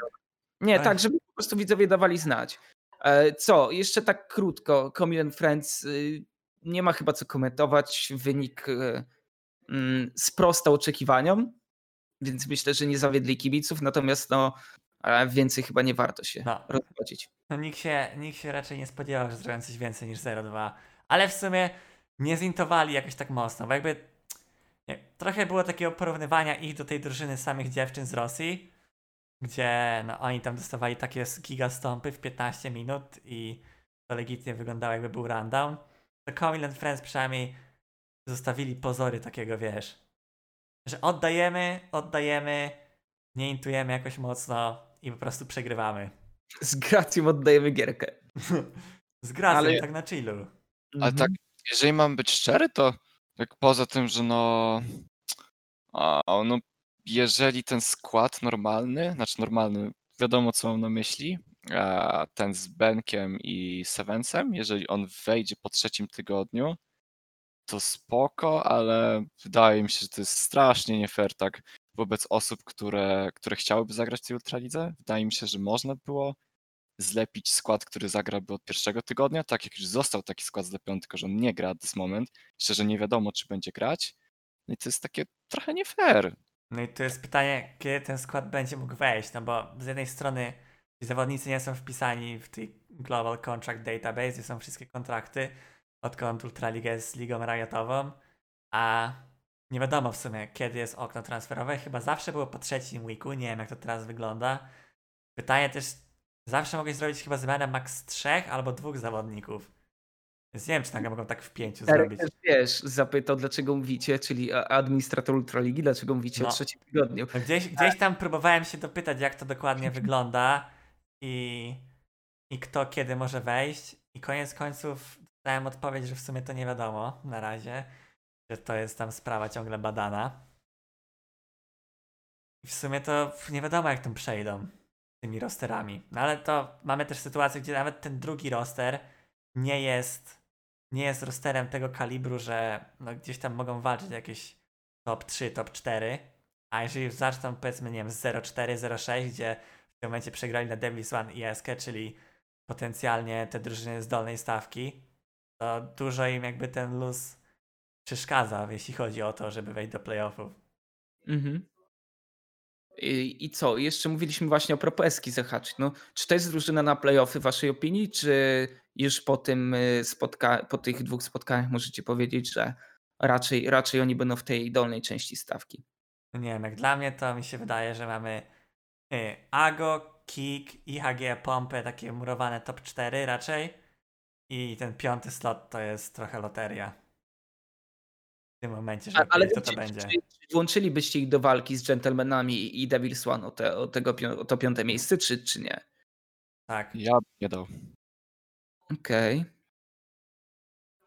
Nie, Ech. tak, żeby po prostu widzowie dawali znać. E, Co, jeszcze tak krótko. Comil and Friends y, nie ma chyba co komentować. Wynik y, mm, sprostał oczekiwaniom, więc myślę, że nie zawiedli kibiców, natomiast no, e, więcej chyba nie warto się No. rozchodzić. No nikt się, nikt się raczej nie spodziewał, że zrobią coś więcej niż 0-2. Ale w sumie nie zintowali jakoś tak mocno, bo jakby nie, trochę było takiego porównywania ich do tej drużyny samych dziewczyn z Rosji, gdzie no, oni tam dostawali takie gigastąpy w 15 minut i to legitnie wyglądało jakby był rundown. To Comil and Friends przynajmniej zostawili pozory takiego, wiesz, że oddajemy, oddajemy, nie intujemy jakoś mocno i po prostu przegrywamy. Z gracją oddajemy gierkę. [LAUGHS] Z gracją, Ale- tak na chillu. Ale Mhm. tak, jeżeli mam być szczery, to tak poza tym, że no, a, no jeżeli ten skład normalny, znaczy normalny, wiadomo co mam na myśli, ten z Benkiem i Sevensem, jeżeli on wejdzie po trzecim tygodniu, to spoko, ale wydaje mi się, że to jest strasznie nie fair tak wobec osób, które, które chciałyby zagrać w tej Ultralidze. Wydaje mi się, że można było zlepić skład, który zagrałby od pierwszego tygodnia, tak jak już został taki skład zlepiony, tylko że on nie gra at this moment, szczerze nie wiadomo, czy będzie grać. No i to jest takie trochę nie fair. No i tu jest pytanie, kiedy ten skład będzie mógł wejść, no bo z jednej strony ci zawodnicy nie są wpisani w tej Global Contract Database, gdzie są wszystkie kontrakty, odkąd Ultraliga jest ligą riotową, a nie wiadomo w sumie, kiedy jest okno transferowe, chyba zawsze było po trzecim weeku, nie wiem jak to teraz wygląda. Pytanie też, zawsze mogłeś zrobić chyba zmianę max trzech albo dwóch zawodników. Więc nie wiem, czy nagle mogą tak w pięciu Darek zrobić. też, wiesz, zapytał, dlaczego mówicie, czyli administrator Ultraligi, dlaczego mówicie No. o trzecim tygodniu. No Gdzieś, gdzieś tam próbowałem się dopytać, jak to dokładnie [LAUGHS] wygląda i, i kto kiedy może wejść. I koniec końców dałem odpowiedź, że w sumie to nie wiadomo na razie, że to jest tam sprawa ciągle badana. I w sumie to nie wiadomo, jak tam przejdą tymi rosterami. No ale to mamy też sytuację, gdzie nawet ten drugi roster nie jest, nie jest rosterem tego kalibru, że no gdzieś tam mogą walczyć jakieś top 3, top 4. A jeżeli zaczną powiedzmy, nie wiem, z 0-4, 0-6, gdzie w tym momencie przegrali na Devils One i ESK, czyli potencjalnie te drużyny z dolnej stawki, to dużo im jakby ten luz przeszkadza, jeśli chodzi o to, żeby wejść do playoffów. Mhm. I, I co? Jeszcze mówiliśmy właśnie o propoeski zahaczyć. No, czy to jest drużyna na playoffy w waszej opinii, czy już po tym y, spotka- po tych dwóch spotkaniach możecie powiedzieć, że raczej, raczej oni będą w tej dolnej części stawki? Nie wiem, jak dla mnie to mi się wydaje, że mamy Ago, Kik, IHG, Pompę, takie murowane top 4 raczej. I ten piąty slot to jest trochę loteria. W tym momencie, żeby Ale wiedzieć, co to czy, będzie. czy, czy włączylibyście ich do walki z dżentelmenami i Devils One o, te, o, tego, o to piąte miejsce, czy, czy nie? Tak. Ja bym nie dał. Okej.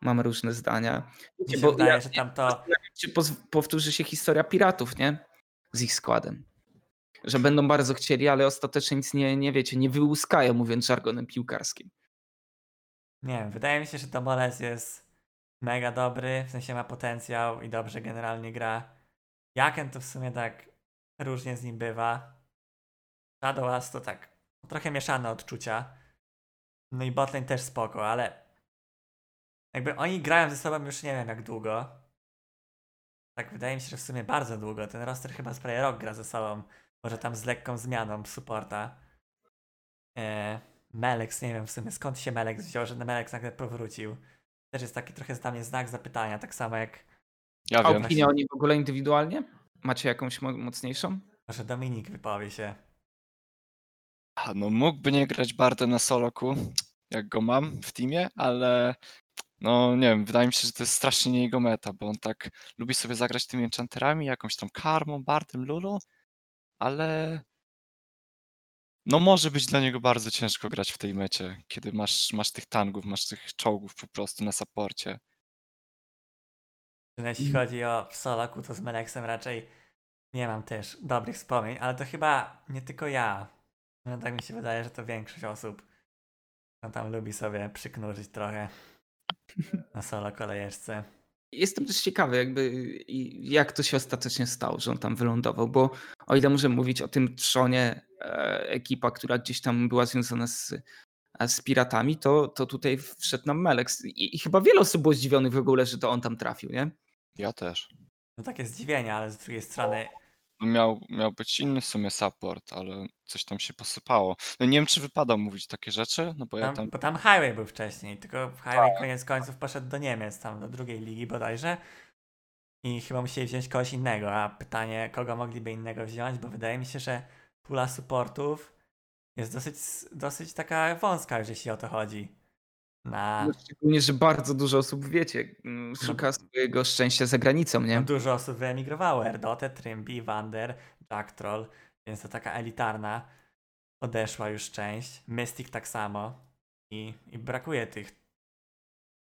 Mam różne zdania. Mi Wiecie, się bo wydaje, ja- że tam to. Czy powtórzy się historia piratów, nie? Z ich składem. Że będą bardzo chcieli, ale ostatecznie nic nie, nie wiecie, nie wyłuskają, mówiąc żargonem piłkarskim. Nie wiem, wydaje mi się, że Tomoles jest mega dobry, w sensie ma potencjał i dobrze generalnie gra. Jaken to w sumie tak różnie z nim bywa. Shadow to tak trochę mieszane odczucia. No i botlane też spoko, ale jakby oni grają ze sobą już nie wiem jak długo. Tak wydaje mi się, że w sumie bardzo długo. Ten roster chyba z rok gra ze sobą. Może tam z lekką zmianą supporta. Eee, Melex, nie wiem w sumie skąd się Melex wziął, że Melex nagle powrócił. Też jest taki trochę dla mnie znak zapytania, tak samo jak Ja A wiem. opinia o nim w ogóle indywidualnie? Macie jakąś mo- mocniejszą? może Dominik wypowie się. A, No mógłby nie grać Bardę na soloku, jak go mam w teamie, ale no nie wiem, wydaje mi się, że to jest strasznie nie jego meta, bo on tak lubi sobie zagrać tymi enchanterami, jakąś tam karmą, Bardem, Lulu, ale no może być dla niego bardzo ciężko grać w tej mecie, kiedy masz, masz tych tangów, masz tych czołgów po prostu na saporcie. Jeśli chodzi o w soloku, to z Melexem raczej nie mam też dobrych wspomnień, ale to chyba nie tylko ja. No, tak mi się wydaje, że to większość osób no, tam lubi sobie przyknurzyć trochę [LAUGHS] na solo kolejeczce. Jestem też ciekawy, jakby jak to się ostatecznie stało, że on tam wylądował, bo o ile możemy mówić o tym trzonie e, ekipa, która gdzieś tam była związana z, e, z piratami, to, to tutaj wszedł nam Melex. I, I chyba wiele osób było zdziwionych w ogóle, że to on tam trafił, nie? Ja też. No takie zdziwienie, ale z drugiej strony miał, miał być inny w sumie support, ale coś tam się posypało. No nie wiem, czy wypada mówić takie rzeczy, no bo ja tam, tam bo tam Highway był wcześniej, tylko Highway koniec końców poszedł do Niemiec, tam do drugiej ligi bodajże. I chyba musieli wziąć kogoś innego, a pytanie, kogo mogliby innego wziąć, bo wydaje mi się, że pula supportów jest dosyć, dosyć taka wąska jeśli o to chodzi. Na No, Szczególnie, że bardzo dużo osób, wiecie, mm, szuka swojego szczęścia za granicą, nie? no, dużo osób wyemigrowało, Erdote, Trymbi, Wander, Jack Troll, więc to taka elitarna odeszła już część. Mystic tak samo i, i brakuje tych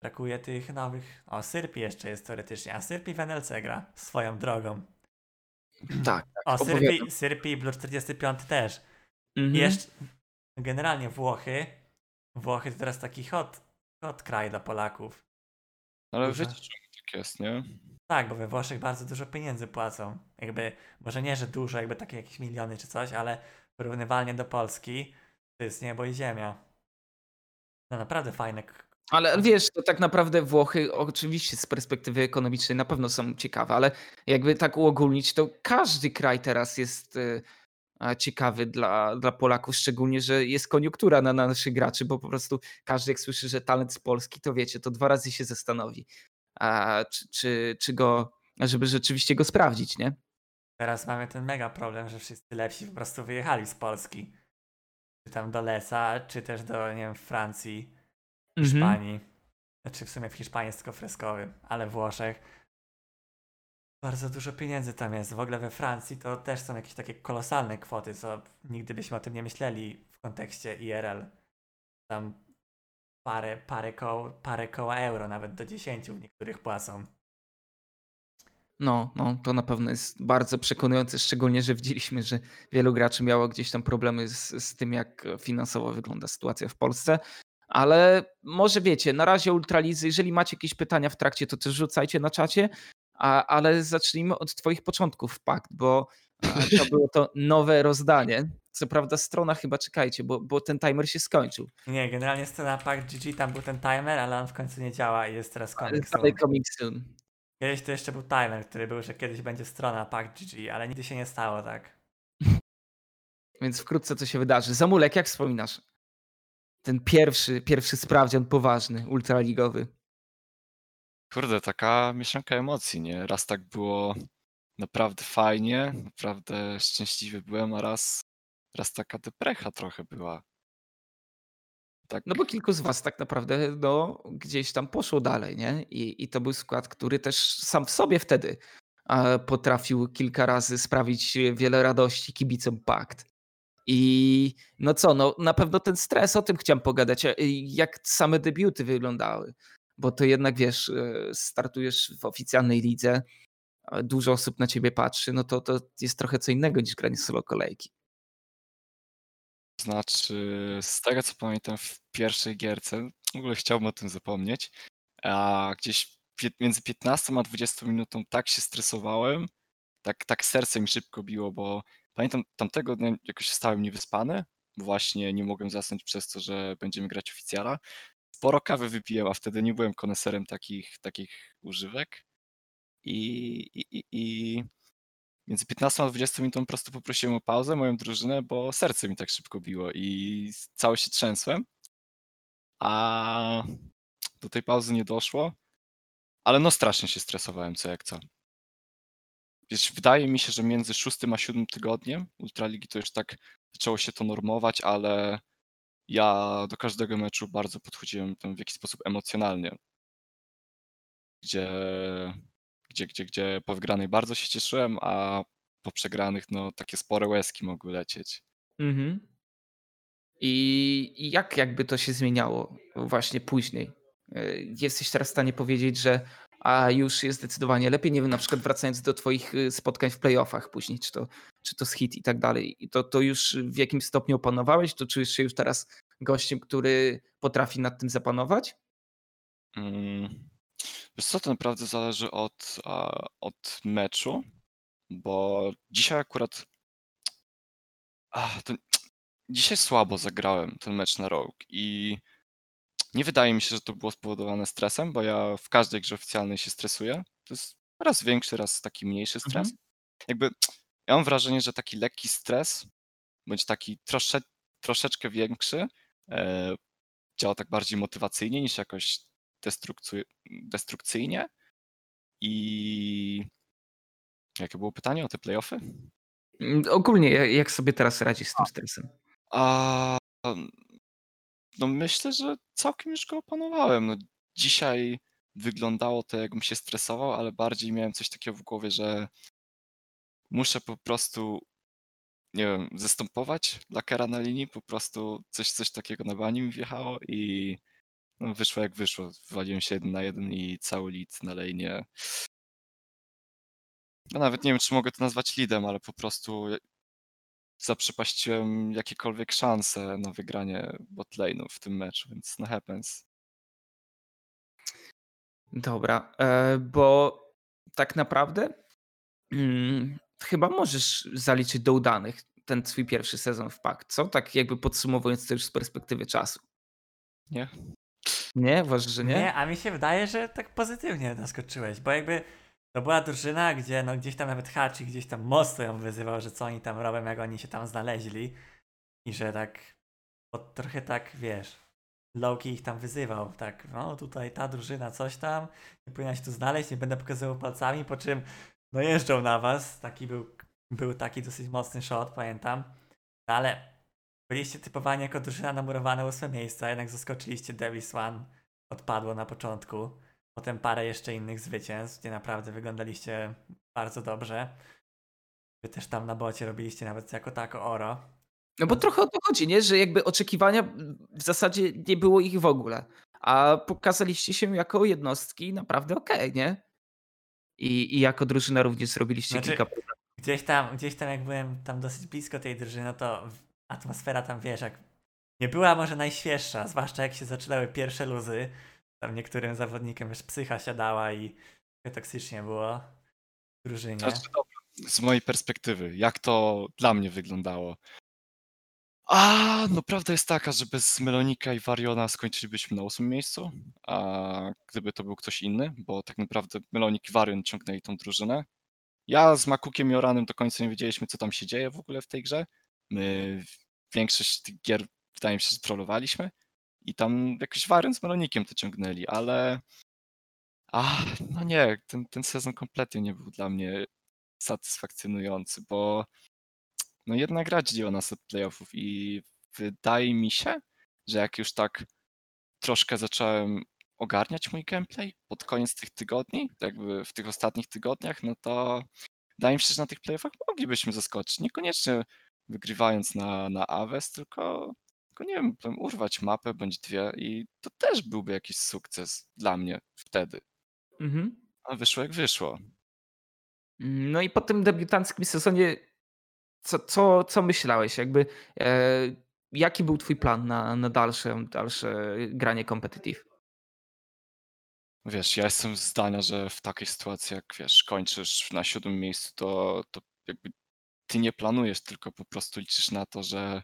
brakuje tych nowych, o Syrpi jeszcze jest teoretycznie, a Syrpi w NLC gra swoją drogą. Tak. O, opowiadam. Syrpi, Syrpi i Blue 45 też. Mhm. Jeszcze generalnie Włochy, Włochy to teraz taki hot, hot kraj dla Polaków. Ale Dużo. wiecie, czemu tak jest, nie? Tak, bo we Włoszech bardzo dużo pieniędzy płacą. Jakby, może nie, że dużo, jakby takie jakieś miliony czy coś, ale porównywalnie do Polski to jest niebo i ziemia. No naprawdę fajne. Ale wiesz, to tak naprawdę Włochy oczywiście z perspektywy ekonomicznej na pewno są ciekawe, ale jakby tak uogólnić, to każdy kraj teraz jest y, ciekawy dla, dla Polaków, szczególnie, że jest koniunktura na, na naszych graczy, bo po prostu każdy jak słyszy, że talent z Polski, to wiecie, to dwa razy się zastanowi, a, czy, czy, czy go, żeby rzeczywiście go sprawdzić, nie? Teraz mamy ten mega problem, że wszyscy lepsi po prostu wyjechali z Polski. Czy tam do Lesa, czy też do, nie wiem, Francji, Mhm. Hiszpanii. Znaczy w sumie w Hiszpanii jest tylko freskowy, ale Włoszech bardzo dużo pieniędzy tam jest. W ogóle we Francji to też są jakieś takie kolosalne kwoty, co nigdy byśmy o tym nie myśleli w kontekście IRL. Tam parę, parę, koł, parę koła euro, nawet do 10 w niektórych płacą. No, no, to na pewno jest bardzo przekonujące, szczególnie, że widzieliśmy, że wielu graczy miało gdzieś tam problemy z, z tym, jak finansowo wygląda sytuacja w Polsce. Ale może wiecie, na razie Ultralizy, jeżeli macie jakieś pytania w trakcie, to też rzucajcie na czacie, a, ale zacznijmy od twoich początków, Pakt, bo [LAUGHS] to było to nowe rozdanie. Co prawda strona chyba, czekajcie, bo, bo ten timer się skończył. Nie, generalnie scena Pack GG, tam był ten timer, ale on w końcu nie działa i jest teraz comic soon. Coming soon. Kiedyś to jeszcze był timer, który był, że kiedyś będzie strona Pack GG, ale nigdy się nie stało tak. [LAUGHS] Więc wkrótce to się wydarzy. Zamulek, jak wspominasz? Ten pierwszy, pierwszy sprawdzian poważny, ultraligowy. Kurde, taka mieszanka emocji, nie? Raz tak było naprawdę fajnie, naprawdę szczęśliwy byłem, a raz, raz taka deprecha trochę była. Tak, No bo kilku z was tak naprawdę no, gdzieś tam poszło dalej, nie? I, I to był skład, który też sam w sobie wtedy potrafił kilka razy sprawić wiele radości kibicom Pakt. I no co, no na pewno ten stres, o tym chciałem pogadać, jak same debiuty wyglądały. Bo to jednak wiesz, e, startujesz w oficjalnej lidze, dużo osób na ciebie patrzy, no to to jest trochę co innego niż granie solo kolejki. Znaczy, z tego co pamiętam w pierwszej gierce, w ogóle chciałbym o tym zapomnieć, a gdzieś między 15 a 20 minutą tak się stresowałem, tak, tak serce mi szybko biło, bo pamiętam tamtego dnia jakoś stałem niewyspany, właśnie nie mogłem zasnąć przez to, że będziemy grać oficjala. Sporo kawy wypiłem, a wtedy nie byłem koneserem takich, takich używek. I, i, i, między 15 a 20 minutą po prostu poprosiłem o pauzę moją drużynę, bo serce mi tak szybko biło i cały się trzęsłem. A do tej pauzy nie doszło. Ale no strasznie się stresowałem co jak co. Wiesz, wydaje mi się, że między szóstym a siódmym tygodniem Ultraligi to już tak zaczęło się to normować, ale ja do każdego meczu bardzo podchodziłem w jakiś sposób emocjonalnie. Gdzie, gdzie, gdzie, gdzie po wygranej bardzo się cieszyłem, a po przegranych no takie spore łezki mogły lecieć. Mhm. I jak jakby to się zmieniało właśnie później? Y, jesteś teraz w stanie powiedzieć, że a już jest zdecydowanie lepiej, nie wiem, na przykład wracając do twoich y, spotkań w playoffach później, czy to, czy to z hit i tak dalej, I to, to już w jakim stopniu opanowałeś? To czujesz się już teraz gościem, który potrafi nad tym zapanować? Mm. Wiesz co, to naprawdę zależy od, od meczu, bo dzisiaj akurat to dzisiaj słabo zagrałem ten mecz na Rogue i nie wydaje mi się, że to było spowodowane stresem, bo ja w każdej grze oficjalnej się stresuję. To jest raz większy, raz taki mniejszy stres. Mhm. Jakby ja mam wrażenie, że taki lekki stres, bądź taki trosze, troszeczkę większy, e, działa tak bardziej motywacyjnie niż jakoś destrukcyjnie. I jakie było pytanie o te playoffy? Mm, ogólnie, jak sobie teraz radzisz z tym stresem? A, no myślę, że całkiem już go opanowałem. No dzisiaj wyglądało to, jakbym się stresował, ale bardziej miałem coś takiego w głowie, że muszę po prostu, nie wiem, zastępować lakera na linii, po prostu coś, coś takiego na bani mi wjechało i no, wyszło jak wyszło. Wywaliłem się jeden na jeden i cały lead na lane. No nawet nie wiem, czy mogę to nazwać leadem, ale po prostu zaprzepaściłem jakiekolwiek szanse na wygranie botlane'u w tym meczu, więc no happens. Dobra, e, bo tak naprawdę hmm, chyba możesz zaliczyć do udanych ten swój pierwszy sezon w PAK, co? Tak jakby podsumowując to już z perspektywy czasu. Nie. Nie? Uważasz, że nie? Nie, a mi się wydaje, że tak pozytywnie zaskoczyłeś, bo jakby to była drużyna, gdzie no gdzieś tam nawet Hachi gdzieś tam mocno ją wyzywał, że co oni tam robią, jak oni się tam znaleźli. I że tak, trochę tak, wiesz, Loki ich tam wyzywał, tak, no tutaj ta drużyna coś tam, nie powinna się tu znaleźć, nie będę pokazywał palcami, po czym no jeżdżą na was, taki był, był taki dosyć mocny shot, pamiętam. No, ale byliście typowani jako drużyna namurowana ósme miejsca, jednak zaskoczyliście Davis One, odpadło na początku. Potem parę jeszcze innych zwycięstw, gdzie naprawdę wyglądaliście bardzo dobrze. Wy też tam na bocie robiliście nawet jako tako oro. No bo trochę o to chodzi, nie? Że jakby oczekiwania w zasadzie nie było ich w ogóle. A pokazaliście się jako jednostki naprawdę okej, okay, nie? I, I jako drużyna również zrobiliście znaczy, kilka Gdzieś tam, gdzieś tam jak byłem tam dosyć blisko tej drużyny, no to atmosfera tam wiesz, jak nie była może najświeższa, zwłaszcza jak się zaczynały pierwsze luzy, tam niektórym zawodnikom już psycha siadała i toksycznie było w drużynie. Znaczy, z mojej perspektywy, jak to dla mnie wyglądało? A, no prawda jest taka, że bez Melonika i Variona skończylibyśmy na ósmym miejscu, a gdyby to był ktoś inny, bo tak naprawdę Melonik i Varion ciągnęli tą drużynę. Ja z Makukiem i Oranem do końca nie wiedzieliśmy, co tam się dzieje w ogóle w tej grze. My większość tych gier, wydaje mi się, trollowaliśmy. I tam jakiś Warren z Melonikiem to ciągnęli, ale a, no nie, ten, ten sezon kompletnie nie był dla mnie satysfakcjonujący, bo no jedna gra dzieliła nas od playoffów i wydaje mi się, że jak już tak troszkę zacząłem ogarniać mój gameplay pod koniec tych tygodni, jakby w tych ostatnich tygodniach, no to wydaje mi się, że na tych playoffach moglibyśmy zaskoczyć. Niekoniecznie wygrywając na, na Aves, tylko tylko nie wiem, urwać mapę bądź dwie i to też byłby jakiś sukces dla mnie wtedy. Mhm. A wyszło jak wyszło. No i po tym debiutanckim sezonie, co, co, co myślałeś? Jakby, e, jaki był twój plan na, na dalsze, dalsze granie competitive? Wiesz, ja jestem zdania, że w takiej sytuacji, jak wiesz, kończysz na siódmym miejscu, to, to jakby ty nie planujesz, tylko po prostu liczysz na to, że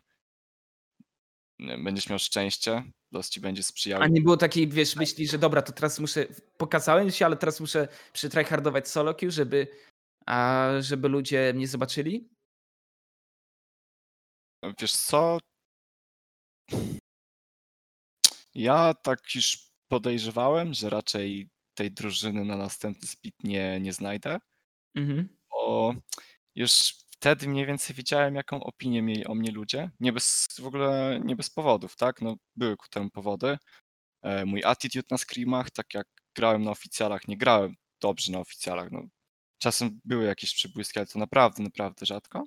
będziesz miał szczęście, los ci będzie sprzyjał. A nie było takiej, wiesz, myśli, że dobra, to teraz muszę, pokazałem się, ale teraz muszę przytryhardować solo queue, żeby, a, żeby ludzie mnie zobaczyli? Wiesz co? Ja tak już podejrzewałem, że raczej tej drużyny na następny split nie, nie znajdę, Mhm. bo już wtedy mniej więcej wiedziałem, jaką opinię mieli o mnie ludzie. Nie bez, w ogóle nie bez powodów, tak? No, były ku temu powody. E, Mój attitude na screamach, tak jak grałem na oficjalach, nie grałem dobrze na oficjalach. No, czasem były jakieś przybłyski, ale to naprawdę, naprawdę rzadko.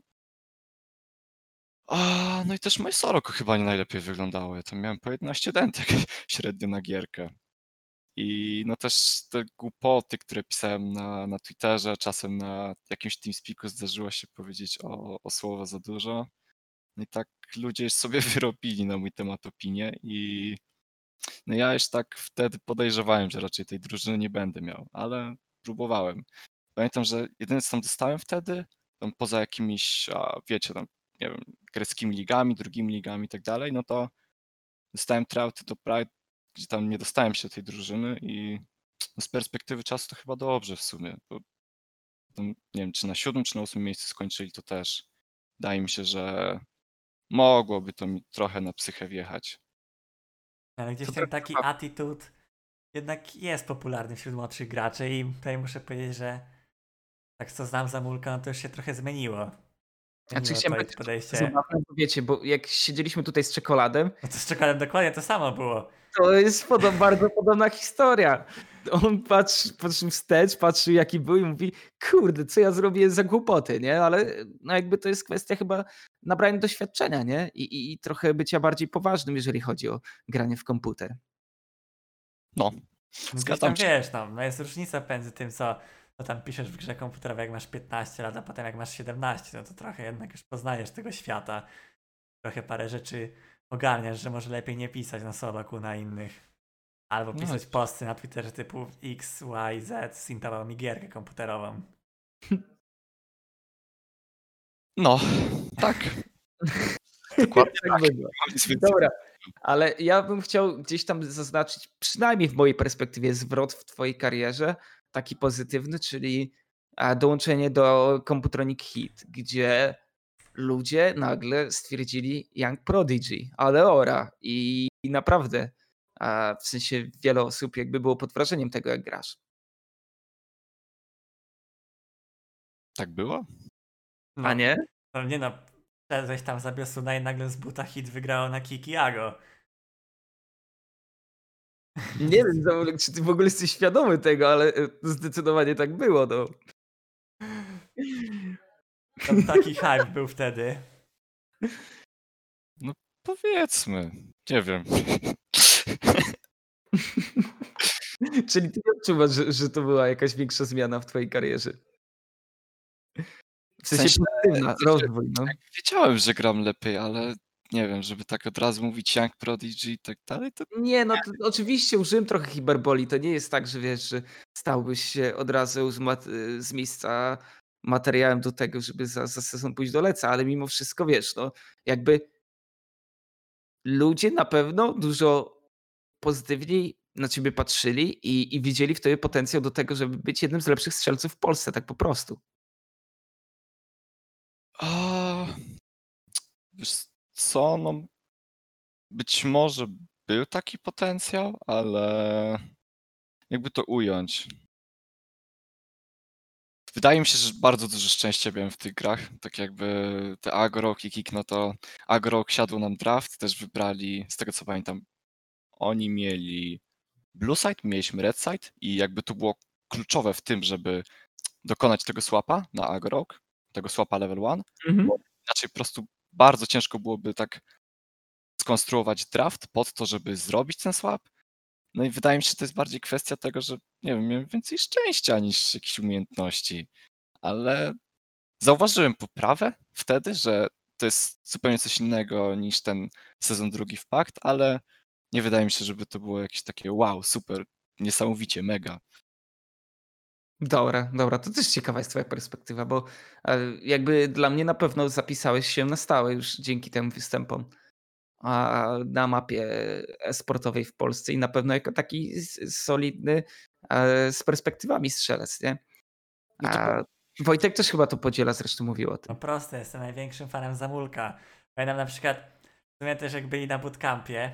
A, no i też moje Soroko chyba nie najlepiej wyglądało. Ja tam miałem po 11 dentek [LAUGHS] średnio na gierkę. I no też te głupoty, które pisałem na, na Twitterze, czasem na jakimś TeamSpeaku zdarzyło się powiedzieć o, o słowo za dużo. No i tak ludzie [LAUGHS] sobie wyrobili na mój temat opinię i no ja już tak wtedy podejrzewałem, że raczej tej drużyny nie będę miał, ale próbowałem. Pamiętam, że jedyne co tam dostałem wtedy, tam poza jakimiś, a, wiecie, tam, nie wiem, greckimi ligami, drugimi ligami i tak dalej, no to dostałem trauty do Pride, gdzie tam nie dostałem się do tej drużyny i z perspektywy czasu to chyba dobrze w sumie, bo tam, nie wiem, czy na siódmym, czy na ósmym miejscu skończyli, to też wydaje mi się, że mogłoby to mi trochę na psychę wjechać. Ale gdzieś To ten tak taki chyba- attitude jednak jest popularny wśród młodszych graczy i tutaj muszę powiedzieć, że tak co znam Zamulka, no to już się trochę zmieniło. Znaczy chciałem powiedzieć, podejście. Zabawne, bo wiecie, bo jak siedzieliśmy tutaj z czekoladem, No to z czekoladem dokładnie to samo było. To jest podob, bardzo podobna historia. On patrzy, patrzył wstecz, patrzył jaki był i mówi, kurde, co ja zrobię za głupoty, nie? Ale no jakby to jest kwestia chyba nabrania doświadczenia, nie? I, i, I trochę bycia bardziej poważnym, jeżeli chodzi o granie w komputer. No, No Zgadzam tam się. wiesz, no, no jest różnica między tym, co, co tam piszesz w grze komputerowej, jak masz 15 lat, a potem jak masz 17, no to trochę jednak już poznajesz tego świata. Trochę parę rzeczy ogarniasz, że może lepiej nie pisać na soloku na innych. Albo No. pisać posty na Twitterze typu X, Y, Z, sintował mi gierkę komputerową. [LAUGHS] no, tak. Dokładnie [LAUGHS] Tak tak. Dobra, ale ja bym chciał gdzieś tam zaznaczyć, przynajmniej w mojej perspektywie, zwrot w twojej karierze, taki pozytywny, czyli a, dołączenie do Computronic Hit, gdzie ludzie nagle stwierdzili Young Prodigy, ale ora i, i naprawdę, a, w sensie wiele osób jakby było pod wrażeniem tego, jak grasz. Tak było? No, A nie? No nie no, tam za Biosuna i nagle z buta hit wygrało na Kikiago. Nie wiem, czy ty w ogóle jesteś świadomy tego, ale e, zdecydowanie tak było. No. Tam taki hype był wtedy. Powiedzmy. Nie wiem. [LAUGHS] Czyli ty nie odczuwasz, że, że to była jakaś większa zmiana w twojej karierze? W sensie sensie, pozytywna, wiecie, rozwój, no. Wiedziałem, że gram lepiej, ale nie wiem, żeby tak od razu mówić Young Prodigy i tak dalej, to Nie, no to oczywiście użyłem trochę hiperboli. To nie jest tak, że wiesz, że stałbyś się od razu z, mat- z miejsca materiałem do tego, żeby za, za sezon pójść do leca, ale mimo wszystko wiesz, no jakby ludzie na pewno dużo pozytywniej na ciebie patrzyli i, i widzieli w tobie potencjał do tego, żeby być jednym z lepszych strzelców w Polsce, tak po prostu. A, wiesz co, no być może był taki potencjał, ale jakby to ująć. Wydaje mi się, że bardzo dużo szczęścia miałem w tych grach. Tak jakby te Agorok i Kik, no to Agorok siadł nam draft, też wybrali, z tego co pamiętam, oni mieli Blue Side, mieliśmy Red Side i jakby to było kluczowe w tym, żeby dokonać tego swapa na Agorok, tego swapa level 1, inaczej po prostu bardzo ciężko byłoby tak skonstruować draft pod to, żeby zrobić ten swap. No i wydaje mi się, że to jest bardziej kwestia tego, że nie wiem, miałem więcej szczęścia niż jakichś umiejętności. Ale zauważyłem poprawę wtedy, że to jest zupełnie coś innego niż ten sezon drugi w Pakt, ale nie wydaje mi się, żeby to było jakieś takie wow, super, niesamowicie, mega. Dobra, dobra, to też ciekawa jest twoja perspektywa, bo e, jakby dla mnie na pewno zapisałeś się na stałe już dzięki tym występom na mapie e-sportowej w Polsce i na pewno jako taki solidny e, z perspektywami strzelec, nie? No A Wojtek też chyba to podziela, zresztą mówił o tym. No proste, jestem największym fanem Zamulka. Pamiętam na przykład, w sumie też jak byli na bootcampie,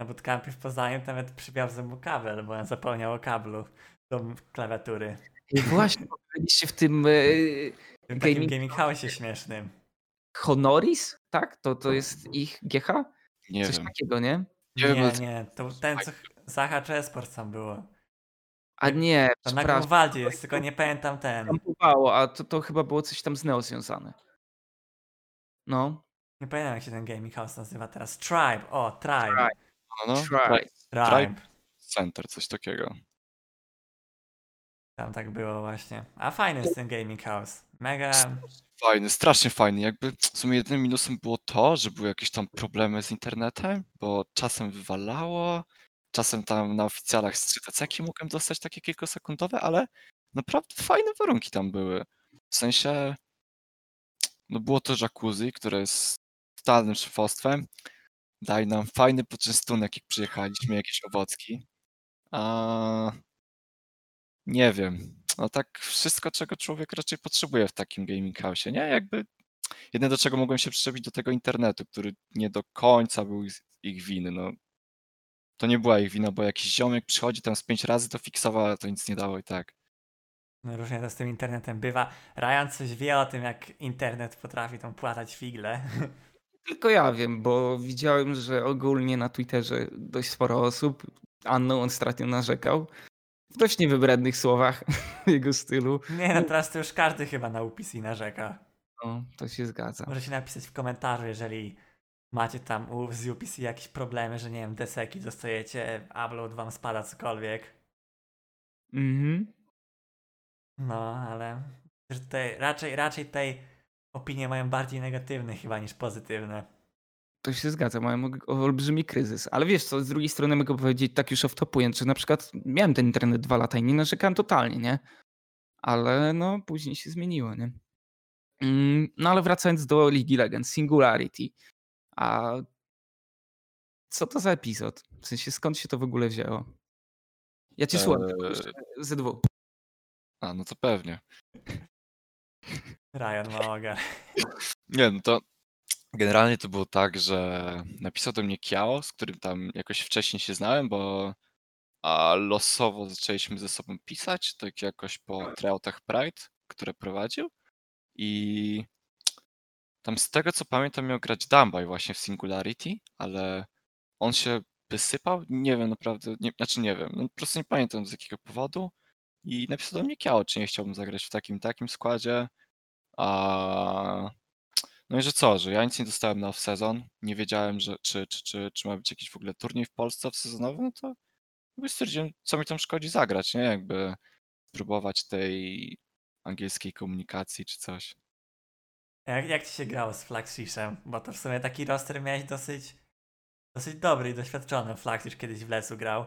na bootcampie w Poznaniu, to nawet przywiozł mu kabel, bo on zapomniał o kablu do klawiatury. I właśnie, byliście w tym e, W tym Gaming- gaming house śmiesznym. Honoris, tak? To, to jest ich GH? Nie Coś wiem. takiego, nie? Nie Nie, wiem, nie, to ten co Zaha czy Esport tam było. A nie, To na. Grunwaldzie jest, tylko nie pamiętam ten. Kampowało, a to, to chyba było coś tam z Neo związane. No, Nie pamiętam jak się ten gaming house nazywa teraz. Tribe, o, Tribe. Tribe. No, no, try. Tribe. Center, coś takiego. Tam tak było właśnie. A fajny jest ten gaming house. Mega. Fajny, strasznie fajny. Jakby w sumie jedynym minusem było to, że były jakieś tam problemy z internetem, bo czasem wywalało, czasem tam na oficjalach z 3 mogłem dostać takie kilkusekundowe, ale naprawdę fajne warunki tam były. W sensie, no było to jacuzzi, które jest totalnym szefostwem. Daj nam fajny poczęstunek, jak przyjechaliśmy, jakieś owocki. A nie wiem. No tak wszystko, czego człowiek raczej potrzebuje w takim gaming house, nie? Jakby jedyne do czego mogłem się przyczepić do tego internetu, który nie do końca był ich- ich winy. No, to nie była ich wina, bo jakiś ziomek przychodzi tam z pięć razy, to fiksował, ale to nic nie dało i tak. No różnie to z tym internetem bywa. Ryan coś wie o tym, jak internet potrafi tą płatać figle. [LAUGHS] tylko ja wiem, bo widziałem, że ogólnie na Twitterze dość sporo osób, Anną on ostatnio narzekał, w dość niewybrednych słowach [LAUGHS] jego stylu. Nie no, teraz to już każdy chyba na UPC narzeka. No, to się zgadza. Możecie napisać w komentarzu, jeżeli macie tam u, z UPC jakieś problemy, że nie wiem, deseki dostajecie, upload wam spada, cokolwiek. Mhm. No, ale tutaj raczej, raczej tutaj opinie mają bardziej negatywne chyba niż pozytywne. To się zgadza, mają og- olbrzymi kryzys. Ale wiesz co, z drugiej strony mogę powiedzieć tak już off-topując, że na przykład miałem ten internet dwa lata i nie narzekałem totalnie, nie? Ale no, później się zmieniło, nie? Mm, No ale wracając do Ligi Legend, Singularity. A co to za epizod? W sensie skąd się to w ogóle wzięło? Ja cię słucham, tylko Eee. dwóch. A, no to pewnie. Ryan ma ogar. Nie, no to generalnie to było tak, że napisał do mnie Kiao, z którym tam jakoś wcześniej się znałem, bo a losowo zaczęliśmy ze sobą pisać, tak jakoś po tryoutach Pride, które prowadził. I tam z tego co pamiętam miał grać Dumbaj właśnie w Singularity, ale on się wysypał, nie wiem naprawdę, nie, znaczy nie wiem, no po prostu nie pamiętam z jakiego powodu. I napisał do mnie Kiao, czy nie chciałbym zagrać w takim takim składzie, a no i że co, że ja nic nie dostałem na off-sezon, nie wiedziałem, że czy, czy, czy, czy ma być jakiś w ogóle turniej w Polsce off-sezonowy, no to jakby stwierdziłem, co mi tam szkodzi zagrać, nie? Jakby spróbować tej angielskiej komunikacji czy coś. Jak, jak ci się grało z Flaxishem? Bo to w sumie taki roster miałeś dosyć, dosyć dobry i doświadczony. Flaxish kiedyś w Lesu grał.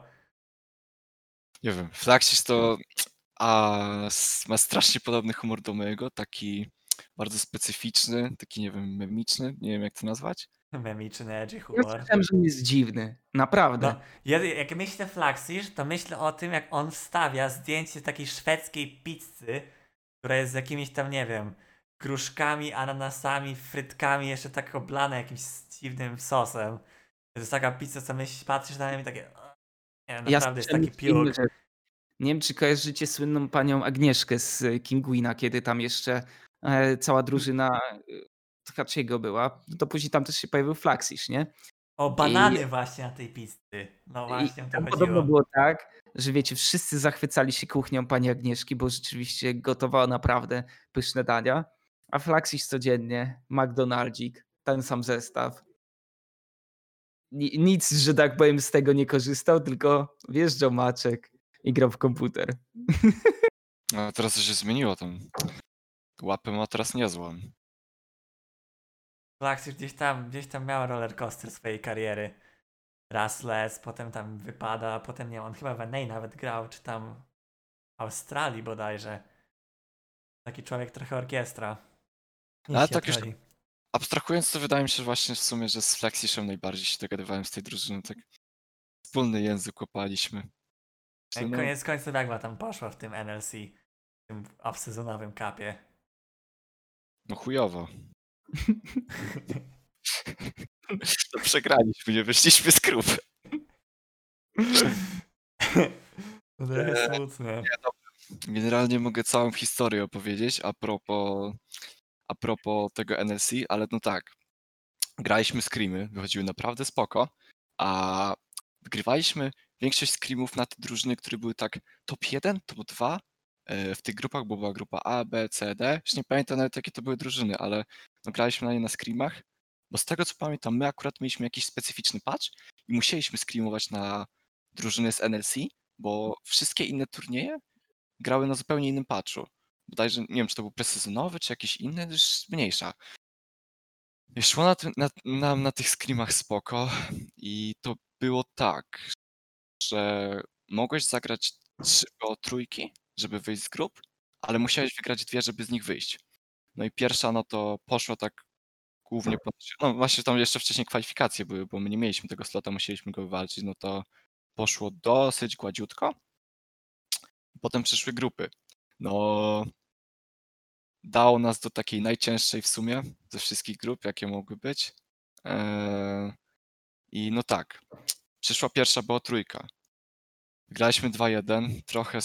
Nie wiem, Flaxis to a, ma strasznie podobny humor do mojego, taki bardzo specyficzny, taki nie wiem, memiczny, nie wiem jak to nazwać. Memiczny, edgy Ja humor. słyszałem, że on jest dziwny. Naprawdę. No, ja, jak myślę Flaxish, to myślę o tym, jak on wstawia zdjęcie takiej szwedzkiej pizzy, która jest z jakimiś tam, nie wiem, gruszkami, ananasami, frytkami, jeszcze tak oblane jakimś dziwnym sosem. To jest taka pizza, co myślisz, patrzysz na nią i takie... Nie, wiem, Ja naprawdę jest taki że- Nie wiem, czy kojarzycie słynną panią Agnieszkę z Kingwina, kiedy tam jeszcze cała drużyna e, Tkaczyego była. To później tam też się pojawił Flaxish, nie? O, banany właśnie na tej pizzy. No I właśnie, o to chodziło. podobno było tak, że wiecie, wszyscy zachwycali się kuchnią pani Agnieszki, bo rzeczywiście gotowała naprawdę pyszne dania. A Flaxish codziennie, McDonaldzik, ten sam zestaw. Ni- Nic, że tak powiem, z tego nie korzystał, tylko wjeżdżał maczek i grał w komputer. A teraz to się zmieniło tam. Łapę ma teraz niezłą. Flaxish gdzieś tam, gdzieś tam miał roller coaster swojej kariery. Rastless, potem tam wypada, potem nie on chyba w NA nawet grał, czy tam w Australii bodajże. Taki człowiek trochę orkiestra. Ale Jeśli tak już-. Abstrahując, to wydaje mi się właśnie w sumie, że z Flexiszem najbardziej się dogadywałem z tej drużyny. Tak wspólny język łapaliśmy. No- Koniec końców jak ma tam poszło w tym NLC, w tym off-sezonowym kapie. No chujowo. To [LAUGHS] przegraliśmy, nie wyszliśmy z grupy. To trochę smutne. Generalnie mogę całą historię opowiedzieć a propos, a propos tego NLC, ale no tak. Graliśmy screamy, wychodziły naprawdę spoko, a wygrywaliśmy większość screamów na te drużyny, które były tak top 1, top 2 e, w tych grupach, bo była grupa A, B, C, D. Już nie pamiętam nawet jakie to były drużyny, ale no graliśmy na nie na screamach, bo z tego co pamiętam, my akurat mieliśmy jakiś specyficzny patch i musieliśmy screamować na drużyny z NLC, bo wszystkie inne turnieje grały na zupełnie innym patchu. Bodajże, nie wiem, czy to był presezonowy, czy jakiś inny, już mniejsza. I na, na, na, na tych screamach spoko i to było tak, że mogłeś zagrać trzy o trójki, żeby wyjść z grup, ale musiałeś wygrać dwie, żeby z nich wyjść. No i pierwsza, no to poszło tak głównie po... No właśnie tam jeszcze wcześniej kwalifikacje były, bo my nie mieliśmy tego slota, musieliśmy go wywalczyć, no to poszło dosyć gładziutko. Potem przyszły grupy. No, dało nas do takiej najcięższej w sumie ze wszystkich grup, jakie mogły być. Eee, I no tak, przyszła pierwsza była trójka. Graliśmy 2-1, trochę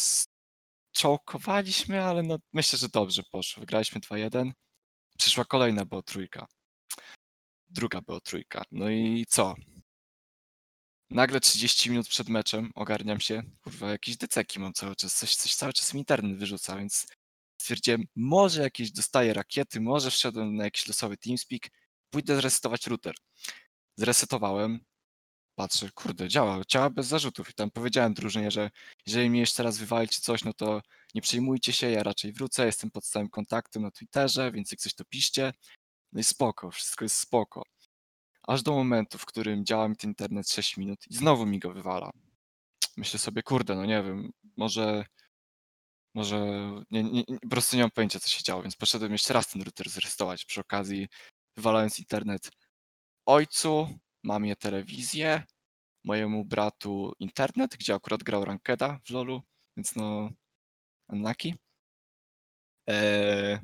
czołkowaliśmy, ale no myślę, że dobrze poszło. Wygraliśmy 2-1. Przyszła kolejna była trójka. Druga była trójka. No i co? Nagle 30 minut przed meczem ogarniam się, kurwa, jakieś deceki mam cały czas, coś, coś cały czas internet wyrzuca, więc stwierdziłem, może jakieś dostaję rakiety, może wszedłem na jakiś losowy TeamSpeak, pójdę zresetować router. Zresetowałem, patrzę, kurde, działa, działa bez zarzutów i tam powiedziałem drużynie, że jeżeli mnie jeszcze raz wywali czy coś, no to nie przejmujcie się, ja raczej wrócę, jestem pod stałym kontaktem na Twitterze, więc jak coś to piszcie. No i spoko, wszystko jest spoko. Aż do momentu, w którym działa mi ten internet 6 minut i znowu mi go wywala. Myślę sobie, kurde, no nie wiem, może, może, nie, nie, po prostu nie mam pojęcia, co się działo, więc poszedłem jeszcze raz ten router zrestować przy okazji, wywalając internet ojcu, mamie telewizję, mojemu bratu internet, gdzie akurat grał Rankeda w LoLu, więc no, unlucky. Eee,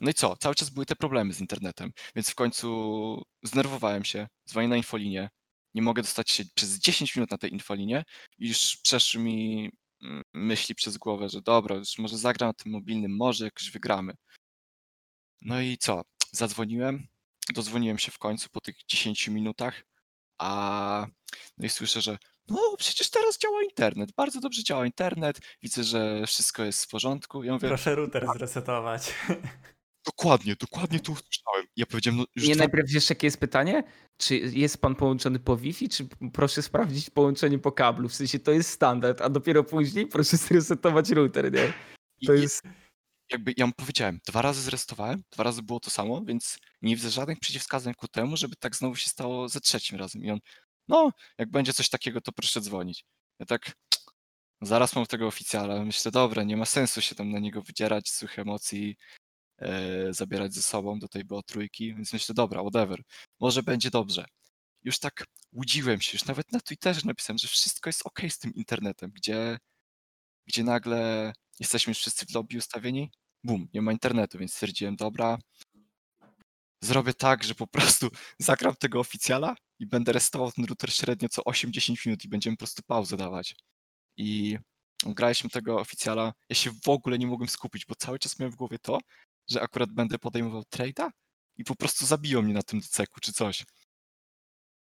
no i co? Cały czas były te problemy z internetem, więc w końcu znerwowałem się, dzwonię na infolinię, nie mogę dostać się przez 10 minut na tej infolinie już przeszły mi mm, myśli przez głowę, że dobra, już może zagram na tym mobilnym, może jakoś wygramy. No i co? Zadzwoniłem, dozwoniłem się w końcu po tych 10 minutach, a no i słyszę, że no przecież teraz działa internet, bardzo dobrze działa internet, widzę, że wszystko jest w porządku. Ja mówię, Proszę router zresetować. [LAUGHS] dokładnie, dokładnie to usłyszałem. Ja powiedziałem, no już Nie dwa... najpierw wiesz, jakie jest pytanie? Czy jest pan połączony po Wi-Fi, czy proszę sprawdzić połączenie po kablu? W sensie to jest standard, a dopiero później proszę zresetować router, nie? To i- jest... jakby ja mu powiedziałem, dwa razy zrestowałem, dwa razy było to samo, więc nie widzę żadnych przeciwwskazań ku temu, żeby tak znowu się stało za trzecim razem. I on, no, jak będzie coś takiego, to proszę dzwonić. Ja tak, zaraz mam tego oficjala, myślę, dobra, nie ma sensu się tam na niego wydzierać, złych emocji, e, zabierać ze sobą do tej było trójki, więc myślę, dobra, whatever, może będzie dobrze. Już tak łudziłem się, już nawet na Twitterze napisałem, że wszystko jest ok z tym internetem, gdzie, gdzie nagle jesteśmy już wszyscy w lobby ustawieni, bum, nie ma internetu, więc stwierdziłem, dobra, zrobię tak, że po prostu [LAUGHS] zagram tego oficjala i będę restował ten router średnio co 8-10 minut i będziemy po prostu pauzę dawać. I graliśmy tego oficjala, ja się w ogóle nie mogłem skupić, bo cały czas miałem w głowie to, że akurat będę podejmował trade'a i po prostu zabiją mnie na tym deceku czy coś.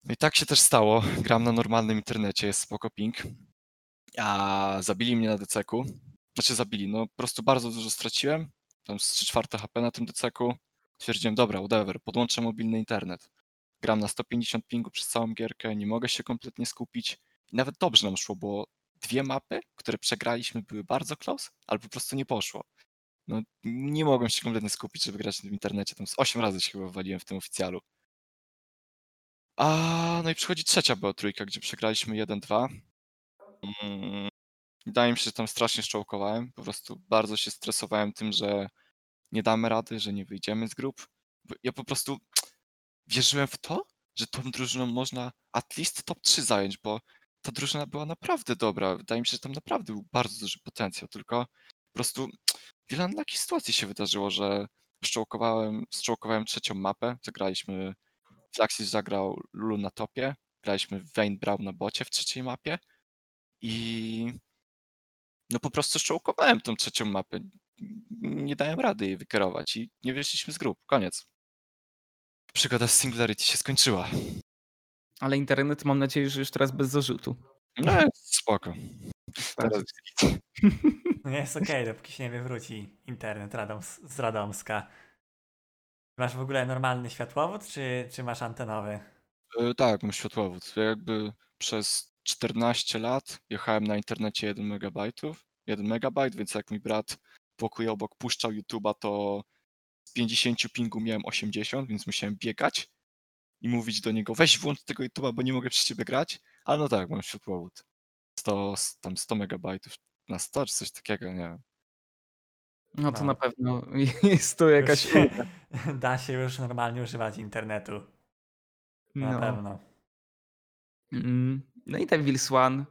No i tak się też stało. Gram na normalnym internecie, jest spoko ping. A zabili mnie na deceku. Znaczy zabili, no po prostu bardzo dużo straciłem. Tam z 3 czwarte HP na tym deceku. Stwierdziłem, dobra, whatever, podłączę mobilny internet. Gram na 150 pingu przez całą gierkę, nie mogę się kompletnie skupić. I nawet dobrze nam szło, bo dwie mapy, które przegraliśmy, były bardzo close, ale po prostu nie poszło. No, nie mogłem się kompletnie skupić, żeby grać w internecie. Tam z 8 razy się chyba waliłem w tym oficjalu. A no i przychodzi trzecia była trójka, gdzie przegraliśmy 1-2. Mm, Wydaje mi się, że tam strasznie szczołkowałem. Po prostu bardzo się stresowałem tym, że nie damy rady, że nie wyjdziemy z grup. Ja po prostu wierzyłem w to, że tą drużyną można at least top 3 zająć, bo ta drużyna była naprawdę dobra. Wydaje mi się, że tam naprawdę był bardzo duży potencjał, tylko po prostu wiele takich sytuacji się wydarzyło, że szczołkowałem, szczołkowałem trzecią mapę, zagraliśmy, Flaxis zagrał Lulu na topie, graliśmy Vayne Brown na bocie w trzeciej mapie i no po prostu szczołkowałem tą trzecią mapę. Nie dałem rady jej wykierować i nie wyszliśmy z grup. Koniec. Przygoda z Singularity się skończyła. Ale internet mam nadzieję, że już teraz bez zarzutu. No spoko. Teraz [LAUGHS] No jest okej, dopóki się nie wywróci internet Radoms z Radomska. Masz w ogóle normalny światłowód, czy, czy masz antenowy? E, Tak, mam światłowód. Ja jakby przez 14 lat jechałem na internecie 1 megabajtów, 1 megabajt, więc jak mój brat pokój obok puszczał YouTube'a, to z 50 pingu miałem 80, więc musiałem biegać i mówić do niego, weź włącz tego YouTube'a, bo nie mogę przez ciebie grać. Ale no tak, mam światłowód. 100, tam 100 megabajtów na 100 czy coś takiego, nie wiem. No to No. na pewno [LAUGHS] jest to jakaś. Już [LAUGHS] da się już normalnie używać internetu. Na No. pewno. Mm, No i ten Wills One,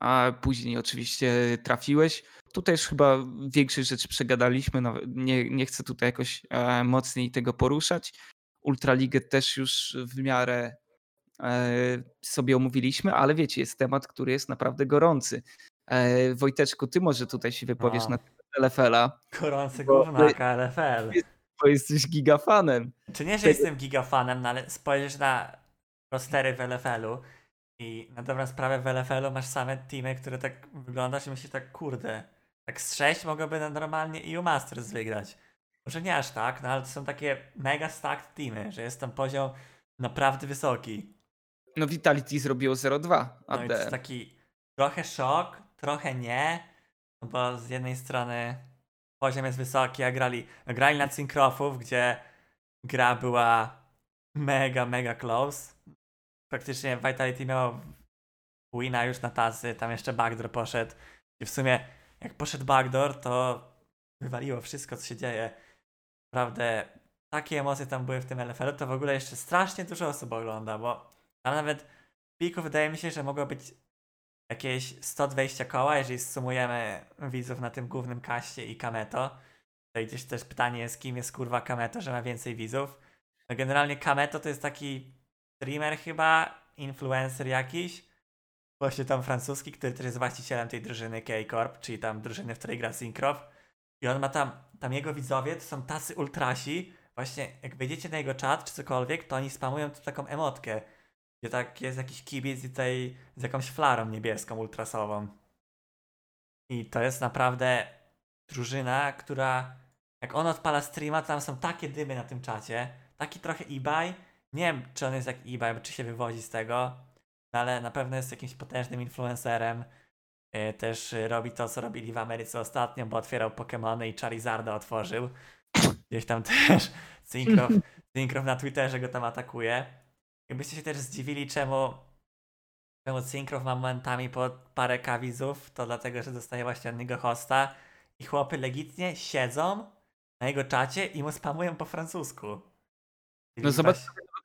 a później oczywiście trafiłeś. Tutaj już chyba większość rzeczy przegadaliśmy, nawet nie, nie chcę tutaj jakoś e, mocniej tego poruszać. Ultraligę też już w miarę e, sobie omówiliśmy, ale wiecie, jest temat, który jest naprawdę gorący. E, Wojteczku, ty może tutaj się wypowiesz No. na temat LFL-a, Gorący Bo- gównaka LFL. bo jesteś gigafanem. Czy nie, że jestem gigafanem, no ale spojrzysz na rostery w LFL-u i na dobrą sprawę w LFL-u masz same teamy, które tak wyglądasz i myślisz tak, kurde, tak z 6 mogłoby normalnie EU Masters wygrać. Może nie aż tak, no ale to są takie mega stacked teamy, że jest tam poziom naprawdę wysoki. No Vitality zrobiło 0-2 No i to jest taki trochę szok, trochę nie, no bo z jednej strony poziom jest wysoki, a grali, grali na Synkrofów, gdzie gra była mega, mega close. Praktycznie Vitality miało wina już na tacy, tam jeszcze backdoor poszedł. I w sumie jak poszedł backdoor, to wywaliło wszystko, co się dzieje. Naprawdę takie emocje tam były w tym LFL-u, to w ogóle jeszcze strasznie dużo osób ogląda, bo tam nawet w piku wydaje mi się, że mogło być jakieś 120 koła, jeżeli sumujemy widzów na tym głównym kaście i Kameto. Tutaj gdzieś też pytanie jest, kim jest kurwa Kameto, że ma więcej widzów. No generalnie Kameto to jest taki streamer chyba, influencer jakiś, właśnie tam francuski, który też jest właścicielem tej drużyny K-Corp, czyli tam drużyny, w której gra Syncroft. I on ma tam, tam jego widzowie to są tacy ultrasi, właśnie jak wejdziecie na jego czat czy cokolwiek, to oni spamują tu taką emotkę, gdzie tak jest jakiś kibic i tutaj z jakąś flarą niebieską, ultrasową. I to jest naprawdę drużyna, która jak on odpala streama, to tam są takie dymy na tym czacie, taki trochę eBay. Nie wiem, czy on jest jak eBay, czy się wywodzi z tego, no ale na pewno jest jakimś potężnym influencerem. Yy, Też robi to, co robili w Ameryce ostatnio, bo otwierał Pokémony i Charizarda otworzył. Gdzieś tam też [LAUGHS] Syncrof, Syncrof na Twitterze go tam atakuje. Jakbyście się też zdziwili, czemu, czemu Syncrof ma momentami po parę kawizów, to dlatego, że dostaje właśnie od niego hosta i chłopy legitnie siedzą na jego czacie i mu spamują po francusku. Czyli No zobacz,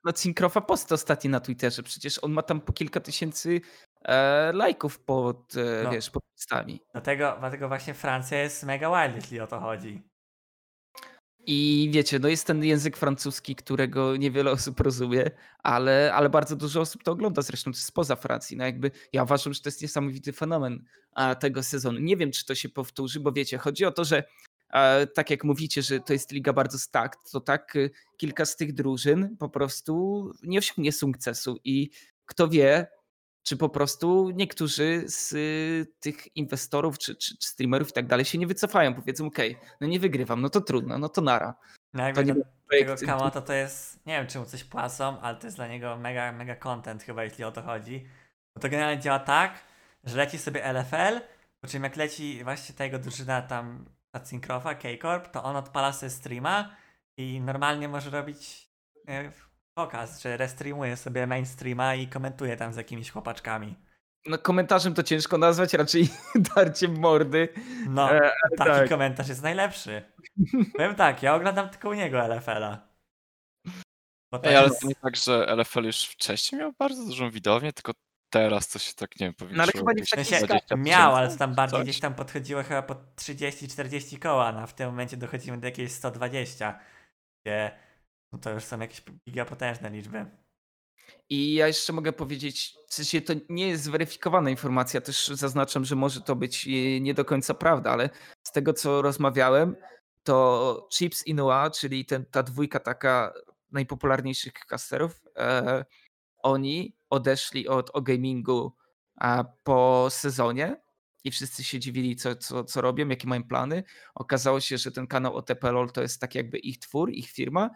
na Syncrofa post ostatni na Twitterze. Przecież on ma tam po kilka tysięcy e, lajków pod, e, No. wiesz, pod postami. Dlatego, dlatego właśnie Francja jest mega wild, jeśli o to chodzi. I wiecie, no jest ten język francuski, którego niewiele osób rozumie, ale, ale bardzo dużo osób to ogląda, zresztą jest spoza Francji. No jakby ja uważam, że to jest niesamowity fenomen a, tego sezonu. Nie wiem, czy to się powtórzy, bo wiecie, chodzi o to, że tak jak mówicie, że to jest liga bardzo stacked, to tak y, kilka z tych drużyn po prostu nie osiągnie sukcesu i kto wie, czy po prostu niektórzy z y, tych inwestorów czy, czy, czy streamerów i tak dalej się nie wycofają, powiedzą, okej, no nie wygrywam, no to trudno, no to nara. No To nie do tego Kamoto to jest, nie wiem czy mu coś płacą, ale to jest dla niego mega, mega content chyba, jeśli o to chodzi. Bo to generalnie działa tak, że leci sobie LFL, po czym jak leci właśnie ta jego drużyna tam ta Syncrofa, K-Corp, to on odpala sobie streama i normalnie może robić e, pokaz, że restreamuje sobie mainstreama i komentuje tam z jakimiś chłopaczkami. No komentarzem to ciężko nazwać, raczej [LAUGHS] darciem mordy. No, E, taki tak. komentarz jest najlepszy. Powiem tak, ja oglądam tylko u niego LFL-a. Ej, ale jest... to nie tak, że LFL już wcześniej miał bardzo dużą widownię, tylko teraz to się tak, nie wiem, powiększyło. No ale chyba nie w takiej sensie, 20 miał, ale to tam bardziej coś. gdzieś tam podchodziło chyba po 30-40 koła, no a w tym momencie dochodzimy do jakieś 120, gdzie no to już są jakieś gigapotężne liczby. I ja jeszcze mogę powiedzieć, w sensie to nie jest zweryfikowana informacja, też zaznaczam, że może to być e, nie do końca prawda, ale z tego co rozmawiałem, to Chips Inoue, czyli ten, ta dwójka taka najpopularniejszych casterów, e, oni odeszli od o gamingu a, po sezonie i wszyscy się dziwili, co, co, co robią, jakie mają plany. Okazało się, że ten kanał OTP LOL to jest tak jakby ich twór, ich firma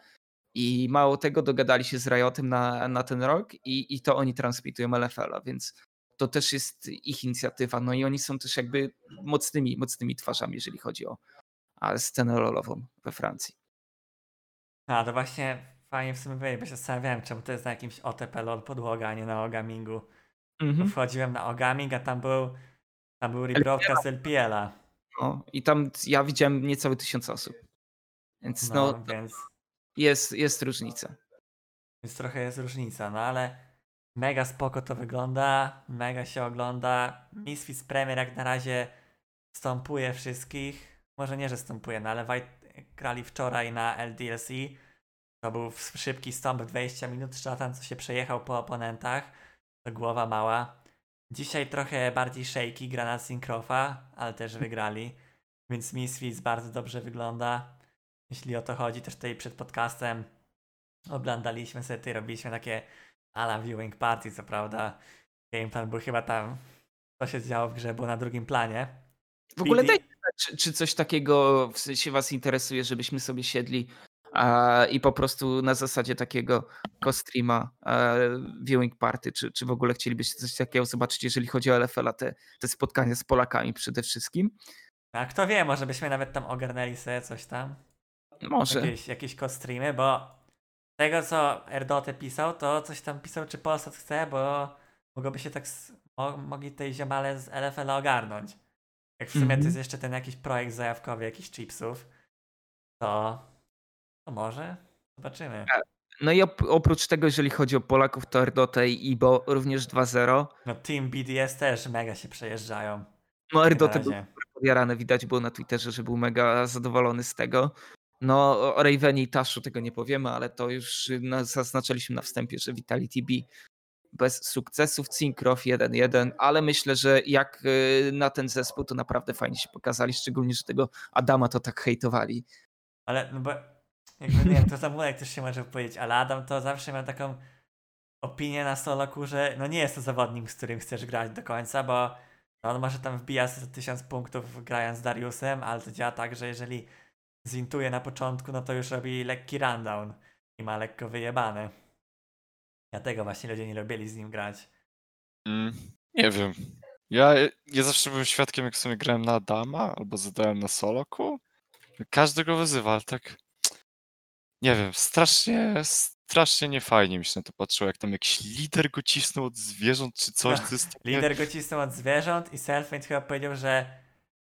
i mało tego, dogadali się z Riotem na, na ten rok i, i to oni transmitują LFL-a, więc to też jest ich inicjatywa. No i oni są też jakby mocnymi, mocnymi twarzami, jeżeli chodzi o scenę lolową we Francji. A to właśnie fajnie w sumie powiedzieć, bo się zastanawiałem, czemu to jest na jakimś OTP LOL podłoga, a nie na Ogamingu. Mhm. Wchodziłem na Ogaming, a tam był, tam był rebroadcast LPL-a. No, I tam ja widziałem niecałe tysiąc osób. Więc No, no, więc, jest, jest różnica. więc trochę jest różnica, no ale mega spoko to wygląda, mega się ogląda. Misfits Premier jak na razie stąpuje wszystkich. Może nie, że stąpuje, no ale White grali wczoraj na LDLC. To był szybki stąp 20 minut, szatan co się przejechał po oponentach. To głowa mała. Dzisiaj trochę bardziej shaky, gra na Syncrofa, ale też wygrali. Więc Misfits bardzo dobrze wygląda. Jeśli o to chodzi, też tutaj przed podcastem oglądaliśmy sobie, tutaj robiliśmy takie ala viewing party, co prawda. Gameplan był chyba tam, co się działo w grze, było na drugim planie. W ogóle znać, czy, czy coś takiego w sensie was interesuje, żebyśmy sobie siedli a, i po prostu na zasadzie takiego co-streama, e, viewing party, czy, czy w ogóle chcielibyście coś takiego zobaczyć, jeżeli chodzi o LFL-a, te, te spotkania z Polakami przede wszystkim? A kto wie, może byśmy nawet tam ogarnęli sobie coś tam. Może. Jakieś, jakieś streamy, bo tego co Erdote pisał, to coś tam pisał, czy Polsat chce, bo mogłoby się tak mogli tej ziomale z LFL ogarnąć. Jak w sumie to Mhm. jest jeszcze ten jakiś projekt zajawkowy, jakichś chipsów, to, to może zobaczymy. No i op- oprócz tego, jeżeli chodzi o Polaków, to Erdote i Ibo również 2-0. No Team BDS też mega się przejeżdżają. No Erdote był podjarany, widać było na Twitterze, że był mega zadowolony z tego. No o Ravenie i Taszu tego nie powiemy, ale to już na, zaznaczyliśmy na wstępie, że Vitality B bez sukcesów, Cinkrof 1-1, ale myślę, że jak y, na ten zespół to naprawdę fajnie się pokazali, szczególnie, że tego Adama to tak hejtowali. Ale no bo jakby nie wiem, to Zamulek też się może powiedzieć, ale Adam to zawsze miał taką opinię na Soloku, że no nie jest to zawodnik, z którym chcesz grać do końca, bo on może tam wbija sobie 1000 punktów grając z Dariusem, ale to działa tak, że jeżeli zintuje na początku, no to już robi lekki rundown i ma lekko wyjebany. Dlatego właśnie ludzie nie lubili z nim grać. Mm, nie wiem. Ja, ja zawsze byłem świadkiem, jak sobie grałem na Adama albo zadałem na Soloku. Każdy go wyzywa, ale tak. Nie wiem, strasznie, strasznie niefajnie mi się na to patrzyło, jak tam jakiś lider go cisnął od zwierząt czy coś. To jest. Lider go cisnął od zwierząt i Selfmade chyba powiedział, że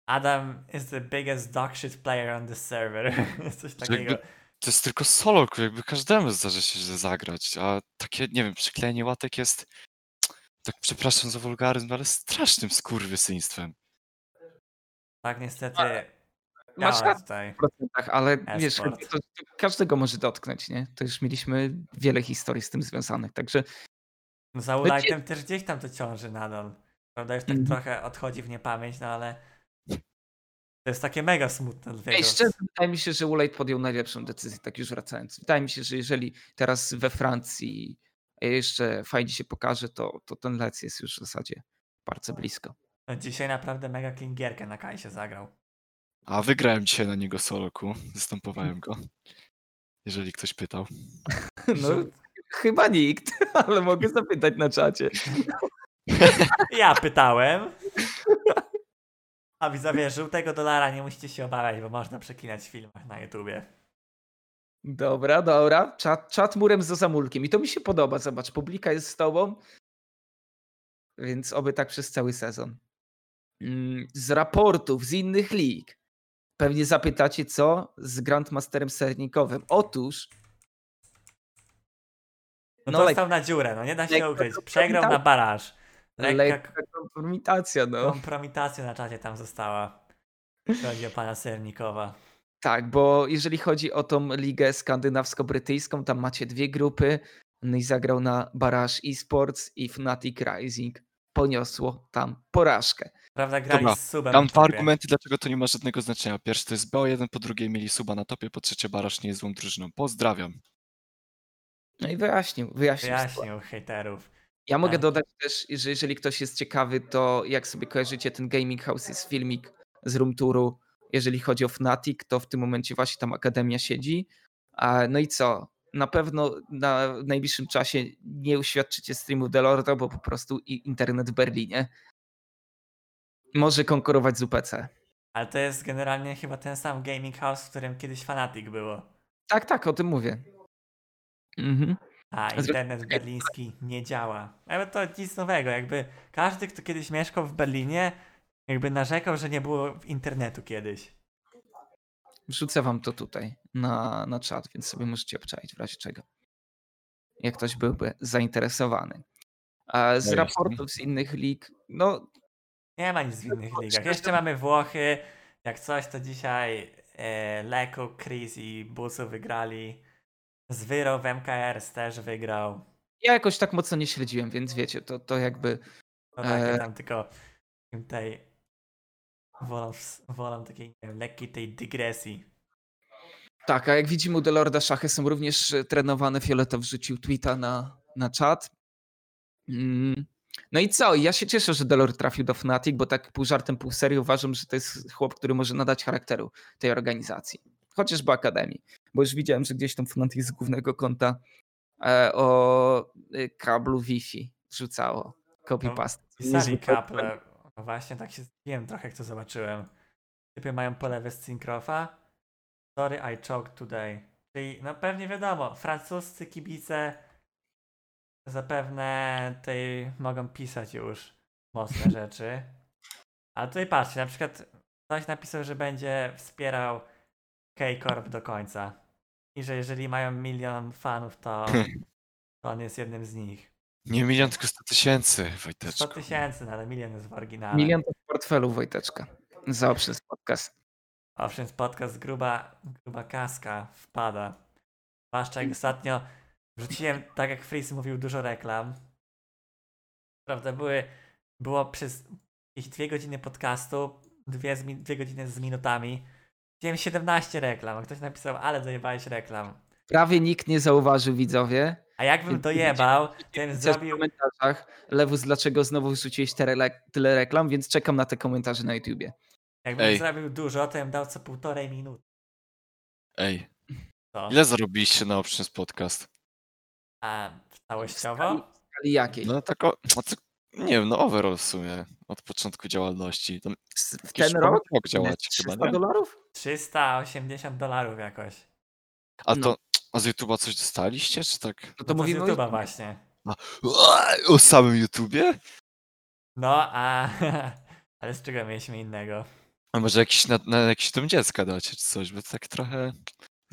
Adam is the biggest dog shit player on the server. [LAUGHS] Coś takiego. jakby To jest tylko Solok, jakby każdemu zdarza się źle zagrać, a takie, nie wiem, przyklejenie łatek jest, tak przepraszam za wulgaryzm, ale strasznym skurwysyństwem. Tak, niestety. Masz rację. w procentach, ale wiesz, E-sport. to, każdego może dotknąć, nie? To już mieliśmy wiele historii z tym związanych, także No za Ulajtem też gdzieś tam to ciąży nadal. Prawda, już tak Mhm. trochę odchodzi w niepamięć, no ale to jest takie mega smutne Ej, szczerze, wydaje mi się, że Ulejt podjął najlepszą decyzję, tak już wracając. Wydaje mi się, że jeżeli teraz we Francji jeszcze fajnie się pokaże, to, to ten lec jest już w zasadzie bardzo blisko. No, dzisiaj naprawdę mega klingierkę na Kajsie zagrał. A wygrałem dzisiaj na niego Soloku, zastępowałem go. Jeżeli ktoś pytał. [LAUGHS] No, chyba nikt, [LAUGHS] ale mogę zapytać na czacie. [LAUGHS] Ja pytałem. A widzowie, żółtego dolara nie musicie się obawiać, bo można przeklinać w filmach na YouTubie. Dobra, dobra. Czat, czat murem za zamulkiem. I to mi się podoba. Zobacz, publika jest z tobą. Więc oby tak przez cały sezon. Mm, Z raportów z innych lig. Pewnie zapytacie, co z Grandmasterem Sernikowym. Otóż No, No, dostał na dziurę, no nie da się ukryć. Przegrał na baraż. Lekka lekka kompromitacja, no. kompromitacja na czacie tam została. Chodzi o pana Sernikowa. Tak, bo jeżeli chodzi o tą ligę skandynawsko-brytyjską, tam macie dwie grupy. No i zagrał na Baraż Esports i Fnatic Rising. Poniosło tam porażkę. Prawda, grali Dobra, z subem dwa topie. argumenty, dlaczego to nie ma żadnego znaczenia. Pierwszy to jest BO1, po drugie mieli suba na topie, po trzecie Barasz nie jest złą drużyną. Pozdrawiam. No i wyjaśnił, wyjaśnił. Wyjaśnił hejterów. Ja mogę Tak. dodać też, że jeżeli ktoś jest ciekawy, to jak sobie kojarzycie ten Gaming House jest filmik z room touru. Jeżeli chodzi o Fnatic, to w tym momencie właśnie tam Akademia siedzi. No i co? Na pewno na w najbliższym czasie nie uświadczycie streamów Delorda, bo po prostu i internet w Berlinie może konkurować z UPC. Ale to jest generalnie chyba ten sam gaming house, w którym kiedyś Fanatic było. Tak, tak, o tym mówię. Mhm. A internet berliński nie działa. Ale to nic nowego, jakby każdy, kto kiedyś mieszkał w Berlinie, jakby narzekał, że nie było internetu kiedyś. Wrzucę wam to tutaj na, na czat, więc sobie możecie obczaić w razie czego. Jak ktoś byłby zainteresowany. A z raportów z innych lig, no Nie ma nic w innych ligach. Jeszcze mamy Włochy. Jak coś, to dzisiaj e, Leko, Chris i Busu wygrali. Zwyro w MKRs też wygrał. ja jakoś tak mocno nie śledziłem, więc wiecie, to, to jakby No tak, ja E. tam tylko tej wolą, wolą takiej nie wiem, lekkiej tej dygresji. tak, a jak widzimy u Delorda szachy są również e, trenowane. Fioleta wrzucił tweeta na, na czat. Mm. No i co? Ja się cieszę, że Delord trafił do Fnatic, bo tak pół żartem, pół serio uważam, że to jest chłop, który może nadać charakteru tej organizacji. Chociażby Akademii. Bo już widziałem, że gdzieś tam Fnatic z głównego konta e, o e, kablu Wi-Fi rzucało. Copy-paste. Pisali Niezły kaple. No właśnie, tak się zdziwiłem trochę, jak to zobaczyłem. Typy mają po lewej z Syncrofa. Sorry, I choked today. Czyli, no pewnie wiadomo, francuscy kibice zapewne tej mogą pisać już mocne rzeczy. Ale tutaj patrzcie, na przykład ktoś napisał, że będzie wspierał K-Corp do końca. I że jeżeli mają milion fanów, to, to [CLEARS THROAT] on jest jednym z nich. Nie milion, tylko 100 tysięcy, 100 Wojteczko. tysięcy, no ale milion jest w oryginale. Milion to w portfelu Wojteczka. Za przez podcast. Owszem, podcast gruba, gruba kaska wpada. Zwłaszcza jak ostatnio wrzuciłem, tak jak Fris mówił, dużo reklam. Prawda, były, było przez jakieś dwie godziny podcastu, dwie, z dwie godziny z minutami. Wziąłem 17 reklam, a ktoś napisał, ale dojebałeś reklam. Prawie nikt nie zauważył widzowie. A jakbym dojebał, to bym Widzę w zrobił... komentarzach, Lewus, dlaczego znowu wrzuciłeś tyle, le- tyle reklam, więc czekam na te komentarze na YouTubie. Jakbym Ej. zrobił dużo, to bym dał co półtorej minuty. Ej, To. ile zarobiliście na Options Podcast? A całościowo? Ale jakiej? No tak o, no to, nie wiem, no overall w sumie, od początku działalności. Tam w ten rok? rok działać chyba, 300 nie? dolarów? 380 dolarów jakoś. A No. to, a z YouTube'a coś dostaliście, czy tak? No No to to z mówimy o YouTube'a właśnie. O samym YouTubie? No, a... [LAUGHS] Ale z czego mieliśmy innego? A może jakiś na, na jakiś dom dziecka dacie, czy coś, bo to tak trochę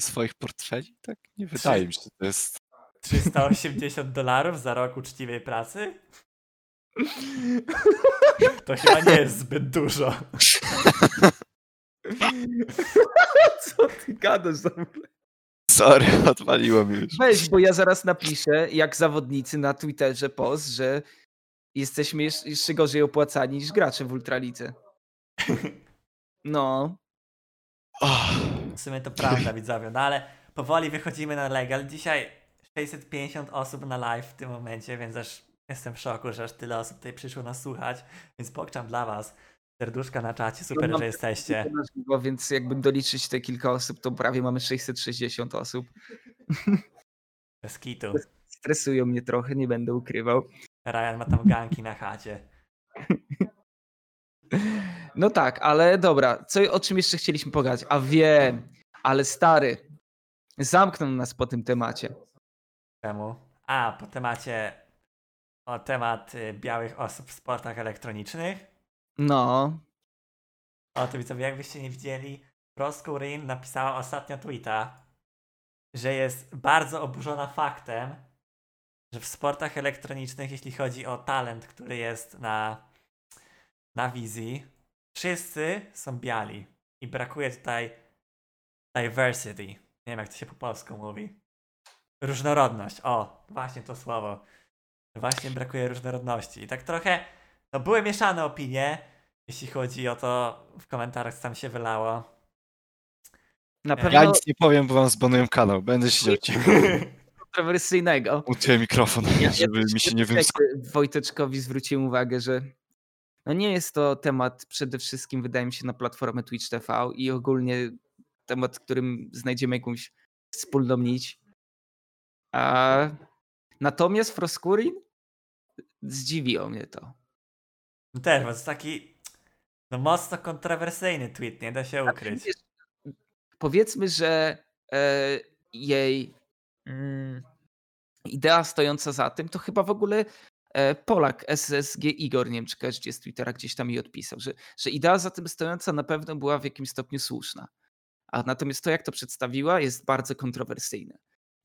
swoich portfeli, tak nie wydaje mi się, że to jest... 380 dolarów za rok uczciwej pracy? To chyba nie jest zbyt dużo. [LAUGHS] Co ty gadasz za? Sorry, odwaliłem już. Weź, bo ja zaraz napiszę, jak zawodnicy na Twitterze post, że jesteśmy jeszcze, gorzej opłacani niż gracze w Ultralidze. No, W sumie to prawda, widzowie, no ale powoli wychodzimy na legal. Dzisiaj 650 osób na live w tym momencie, więc aż jestem w szoku, że aż tyle osób tutaj przyszło nas słuchać, więc pokczam dla was. Serduszka na czacie, super, mam że jesteście. więc jakbym doliczyć te kilka osób, to prawie mamy 660 osób. [LAUGHS] Bez kitu. Stresują mnie trochę, nie będę ukrywał. Ryan ma tam ganki na chacie. [LAUGHS] No tak, ale dobra, co, o czym jeszcze chcieliśmy pogadać? A wiem, ale stary, Zamknął nas po tym temacie. Czemu? A, po temacie o temat y, białych osób w sportach elektronicznych. No, O, to widzowie, jakbyście nie widzieli, Proskurin napisała ostatnio tweeta, że jest bardzo oburzona faktem, że w sportach elektronicznych, jeśli chodzi o talent, który jest na, na wizji, wszyscy są biali i brakuje tutaj diversity. Nie wiem, jak to się po polsku mówi. Różnorodność. O, właśnie to słowo. Właśnie brakuje różnorodności. I tak trochę, no były mieszane opinie, jeśli chodzi o to, w komentarzach co tam się wylało. na Ja pewno Ja nic nie powiem, bo wam zbanuję kanał. Będę siedział cicho. [LAUGHS] kontrowersyjnego. Utuję mikrofon, żeby mi się nie wymsknął. Wojteczkowi zwróciłem uwagę, że no nie jest to temat przede wszystkim, wydaje mi się, na platformę Twitch TV i ogólnie temat, w którym znajdziemy jakąś wspólną nić. A natomiast Froskurin zdziwiło mnie to. No Też, bo to taki no mocno kontrowersyjny tweet, nie da się ukryć. Wiesz, Powiedzmy, że e, jej mm, idea stojąca za tym, to chyba w ogóle e, Polak SSG Igor, nie wiem czy z Twittera, gdzieś tam mi odpisał, że, że idea za tym stojąca na pewno była w jakimś stopniu słuszna. A natomiast to, jak to przedstawiła, jest bardzo kontrowersyjne.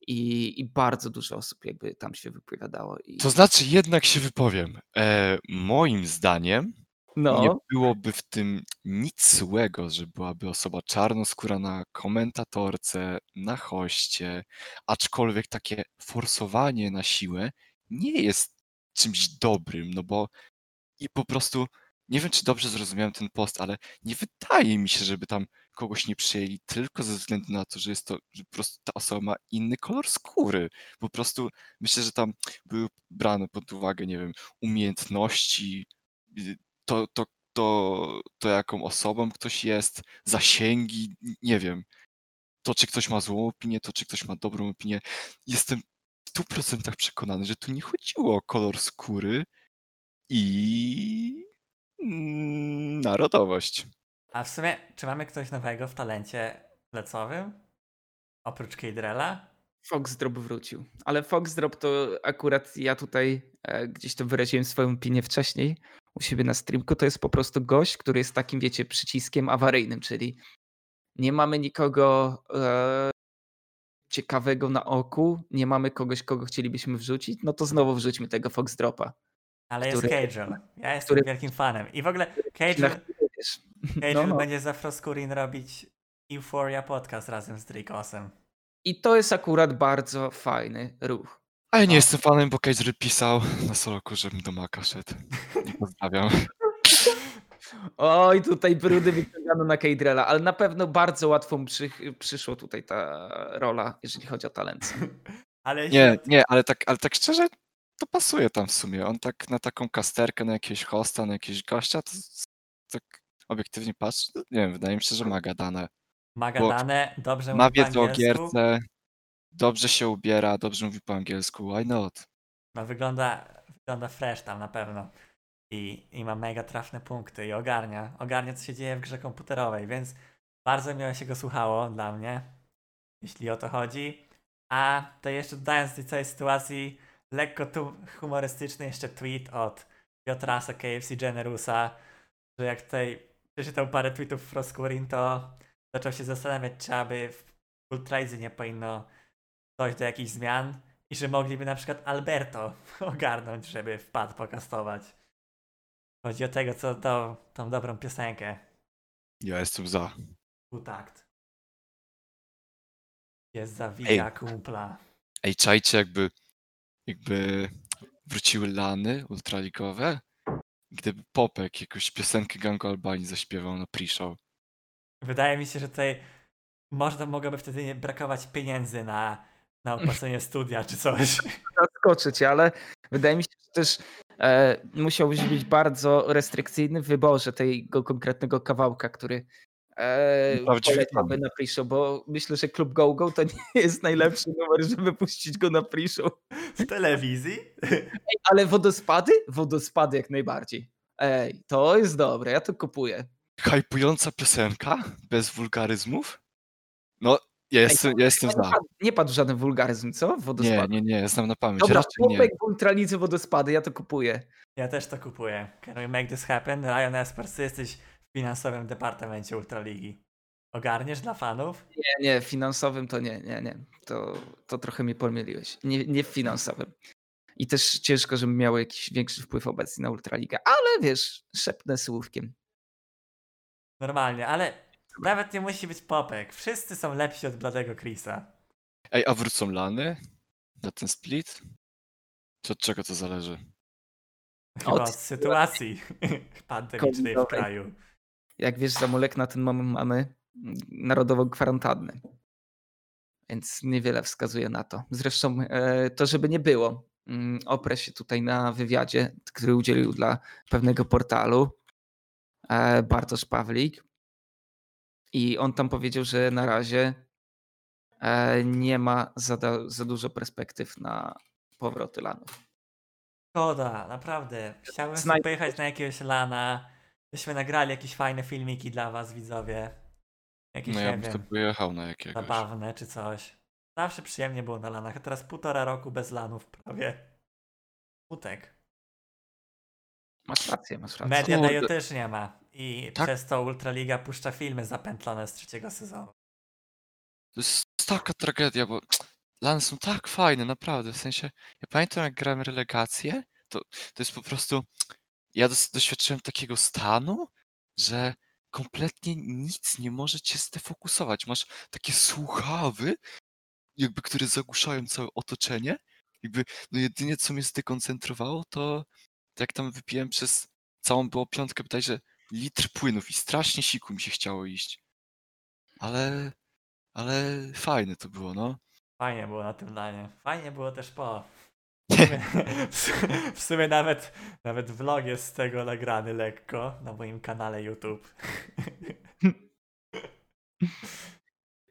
I, i bardzo dużo osób jakby tam się wypowiadało. I, To znaczy, jednak się wypowiem. E, moim zdaniem nie no, byłoby w tym nic złego, że byłaby osoba czarnoskóra na komentatorce, na hoście, aczkolwiek takie forsowanie na siłę nie jest czymś dobrym, no bo i po prostu nie wiem, czy dobrze zrozumiałem ten post, ale nie wydaje mi się, żeby tam kogoś nie przyjęli tylko ze względu na to, że jest to, że po prostu ta osoba ma inny kolor skóry. Po prostu myślę, że tam były brane pod uwagę, nie wiem, umiejętności, y, to, to, to, to jaką osobą ktoś jest, zasięgi, nie wiem. To, czy ktoś ma złą opinię, to, czy ktoś ma dobrą opinię. Jestem w 100% przekonany, że tu nie chodziło o kolor skóry i mm, narodowość. A w sumie, czy mamy ktoś nowego w talencie lecowym? Oprócz Keydrella? Foxdrop wrócił. Ale Foxdrop to akurat ja tutaj e, gdzieś to wyraziłem swoją opinię wcześniej u siebie na streamku. To jest po prostu gość, który jest takim, wiecie, przyciskiem awaryjnym, czyli nie mamy nikogo e, ciekawego na oku, nie mamy kogoś, kogo chcielibyśmy wrzucić, no to znowu wrzućmy tego Foxdropa. Ale Który- jest Cagel. Ja jestem który- wielkim fanem. I w ogóle Na Cagel No, no. będzie za Froskurin robić Euphoria podcast razem z Drikosem. I to jest akurat bardzo fajny ruch. A ja nie No. jestem fanem, bo Cage pisał na soloku, żebym do Maka szedł. Nie pozdrawiam. [LAUGHS] Oj, tutaj brudy wyciągano na Kejdrella, ale na pewno bardzo łatwo mu przy, przyszło tutaj ta rola, jeżeli chodzi o talent. [LAUGHS] Ale Nie, nie, ale tak, ale tak szczerze, to pasuje tam w sumie. On tak na taką kasterkę, na jakiegoś hosta, na jakiegoś gościa, to tak obiektywnie patrz, to nie wiem, wydaje mi się, że ma gadane. ma gadane, dobrze Ma mówi po wiedzę o gierce, dobrze się ubiera, dobrze mówi po angielsku, why not? No wygląda, wygląda fresh tam na pewno. I, I ma mega trafne punkty i ogarnia. Ogarnia co się dzieje w grze komputerowej, więc bardzo miło się go słuchało dla mnie, jeśli o to chodzi. A to jeszcze dodając do tej całej sytuacji lekko tu humorystyczny jeszcze tweet od Piotrasa KFC Generusa, że jak tutaj przeczytał parę tweetów Froskurin, to zaczął się zastanawiać, czy aby w Ultrazy nie powinno dojść do jakichś zmian i że mogliby na przykład Alberto [LAUGHS] ogarnąć, żeby wpadł pokastować. Chodzi o tego, co to, tą dobrą piosenkę. Ja jestem za. Utakt. Jest za wija kumpla. Ej, czajcie, jakby, jakby wróciły lany ultraligowe, gdyby Popek jakąś piosenkę Gangu Albanii zaśpiewał na pre-show. Wydaje mi się, że tutaj można mogłoby wtedy nie brakować pieniędzy na, na opłacenie [LAUGHS] studia czy coś. Zaskoczę cię, ale wydaje mi się, że też e, musiałbyś być bardzo restrykcyjny w wyborze tego konkretnego kawałka, który polecamy fan. na pre-show, bo myślę, że Klub Go Go to nie [LAUGHS] jest najlepszy numer, żeby puścić go na pre-show. W telewizji? [LAUGHS] Ej, ale wodospady? Wodospady jak najbardziej. Ej, to jest dobre, ja to kupuję. Hypująca piosenka, bez wulgaryzmów? No, Ja jestem, ja jestem Nie za. padł, nie padł żaden wulgaryzm, co? Nie, Wodospady. nie, nie, znam na pamięć. Dobra, nie. chłopek w ultralidze wodospady, ja to kupuję. Ja też to kupuję. Can we make this happen? Ryan Espers, ty jesteś finansowym departamencie Ultraligi. Ogarniesz dla fanów? Nie, nie, w finansowym to nie, nie, nie. To, to trochę mnie pomyliłeś. Nie, nie w finansowym. I też ciężko, żebym miał jakiś większy wpływ obecnie na Ultraligę, ale wiesz, szepnę słówkiem. Normalnie, ale nawet nie musi być popek. Wszyscy są lepsi od bladego Chrisa. Ej, a wrócą lany na ten split? Czy od czego to zależy? Chyba Od od sytuacji [LAUGHS] pandemicznej w kraju. Jak wiesz, Zamulek, na ten moment mamy narodową kwarantannę. Więc niewiele wskazuje na to. Zresztą e, to, żeby nie było, mm, oprę się tutaj na wywiadzie, który udzielił dla pewnego portalu e, Bartosz Pawlik. I on tam powiedział, że na razie e, nie ma za, za dużo perspektyw na powroty lanów. Szkoda, naprawdę. Chciałbym pojechać na jakiegoś lana, byśmy nagrali jakieś fajne filmiki dla was, widzowie. Jakieś, No nie ja bym to wiem, pojechał na jakiegoś. zabawne czy coś. Zawsze przyjemnie było na lanach, a teraz półtora roku bez lanów prawie. Smutek. Masz rację, masz rację. Media Kurde. Dayu też nie ma. I Tak? przez to Ultraliga puszcza filmy zapętlone z trzeciego sezonu. To jest taka tragedia, bo lany są tak fajne, naprawdę. W sensie, ja pamiętam jak grałem relegację, to, to jest po prostu, ja doświadczyłem takiego stanu, że kompletnie nic nie może cię zdefokusować. Masz takie słuchawy, jakby, które zagłuszają całe otoczenie. Jakby, no jedynie co mnie zdekoncentrowało, to jak tam wypiłem przez całą było piątkę, bodajże litr płynów i strasznie siku mi się chciało iść. Ale, ale fajne to było, no. Fajnie było na tym lanie. Fajnie było też po. W sumie, w sumie nawet, nawet vlog jest z tego nagrany lekko na moim kanale YouTube.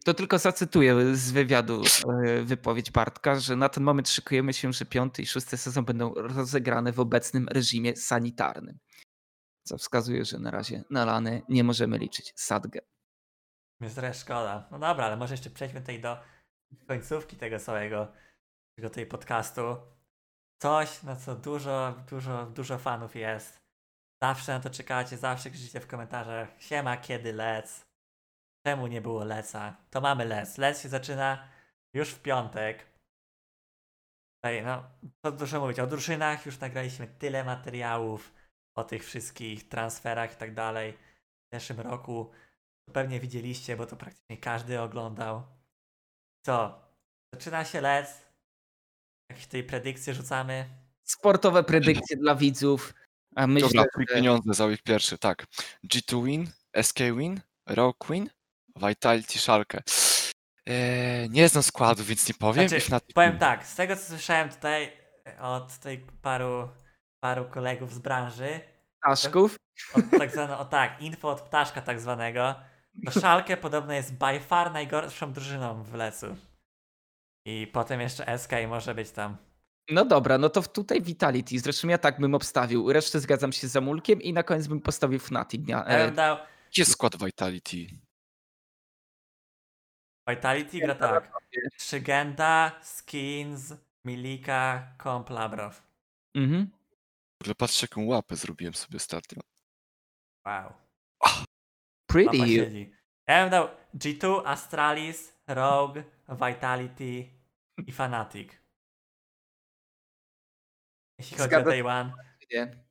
To tylko zacytuję z wywiadu e, wypowiedź Bartka, że na ten moment szykujemy się, że piąty i szósty sezon będą rozegrane w obecnym reżimie sanitarnym. Co wskazuje, że na razie na lany nie możemy liczyć. Sadgę. Jest trochę szkoda. No dobra, ale może jeszcze przejdźmy tutaj do końcówki tego całego tego tej podcastu. Coś, na co dużo, dużo, dużo fanów jest. Zawsze na to czekacie, zawsze krzyczycie w komentarzach siema, kiedy lec? Czemu nie było leca? To mamy lec. Lec się zaczyna już w piątek. Tutaj, no, co dużo mówić. O drużynach już nagraliśmy tyle materiałów, o tych wszystkich transferach i tak dalej. W zeszłym roku to pewnie widzieliście, bo to praktycznie każdy oglądał. Co? Zaczyna się lec. Jakieś tej predykcje rzucamy. Sportowe predykcje dla widzów. A myślę, Dobra, że pieniądze za ich pierwszy, tak. G2 Win, SK Win, Rogue Win, Vitality Szalkę. Eee, nie znam składu, więc nie powiem. Znaczy, Fnatic powiem tak, z tego co słyszałem tutaj od tej paru, paru kolegów z branży, Ptaszków. od tak zwane, o tak, info od ptaszka tak zwanego, to Szalkę podobno jest by far najgorszą drużyną w lecu. I potem jeszcze SK może być tam. No dobra, no to w- tutaj Vitality. Zresztą ja tak bym obstawił. Resztę zgadzam się z Zamulkiem i na koniec bym postawił Fnatic dnia. Ja E, bym dał Gdzie jest skład Vitality? Vitality gra tak. Szygenda, Skins, Milika, Komp, Labrow. mhm. W ogóle patrzcie jaką łapę zrobiłem sobie ostatnio. Wow. Pretty. Ja bym dał G2, Astralis, Rogue, Vitality i Fnatic. Jeśli chodzi Zgadza o Day One, Nie.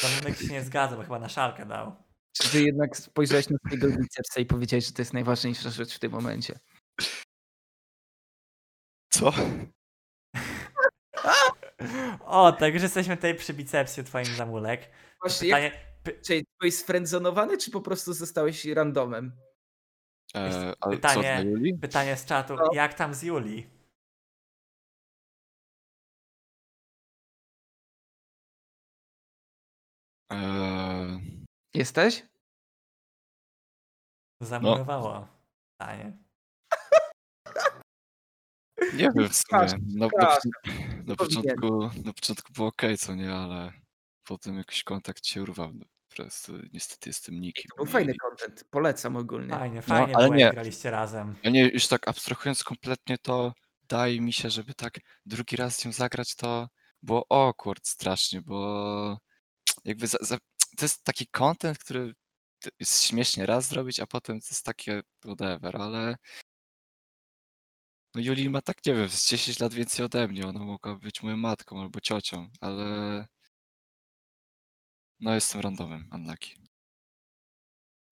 to Numek się nie zgadza, bo chyba na szalkę dał. Czy ty jednak spojrzałeś na swojego bicepsa i powiedziałeś, że to jest najważniejsza rzecz w tym momencie? Co? [LAUGHS] O, także jesteśmy tutaj przy bicepsie twoim zamulek. Właśnie, Pytanie, py, czy byłeś sfrędzonowany, czy po prostu zostałeś randomem? Eee, pytanie- pytanie z czatu, No. jak tam z Julii? Eee, Jesteś? Zamurowało pytanie. nie wiem w sumie. Strasznie, Na, na, na, początku, na początku było ok, co nie, ale potem jakiś kontakt się urwał. Express. y, Niestety jestem nikim. To był fajny content, polecam ogólnie. Fajnie, fajnie ale było, nie. graliście razem. Ja nie, już tak abstrahując kompletnie, to daje mi się, żeby tak drugi raz z nią zagrać, to było awkward strasznie, bo jakby za, za, to jest taki content, który jest śmiesznie raz zrobić, a potem to jest takie whatever, ale no Juli ma tak, nie wiem, z 10 lat więcej ode mnie, ona mogła być moją matką albo ciocią, ale no jestem randomem, unlucky.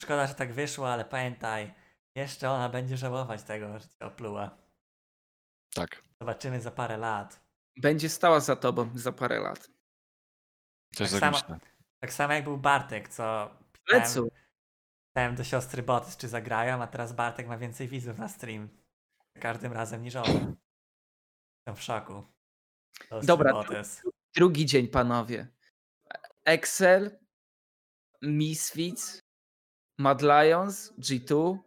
Szkoda, że tak wyszło, ale pamiętaj, jeszcze ona będzie żałować tego, że cię opluła. Tak, Zobaczymy za parę lat. Będzie stała za tobą za parę lat. też Tak tak samo-. Tak samo jak był Bartek, co pisałem, pisałem do siostry Botys, czy zagrają, a teraz Bartek ma więcej widzów na stream. Za każdym razem niż ona. Jestem w szoku. Siostry Dobra, Botys. Drugi dzień, panowie. Excel, Misfits, Mad Lions, G2.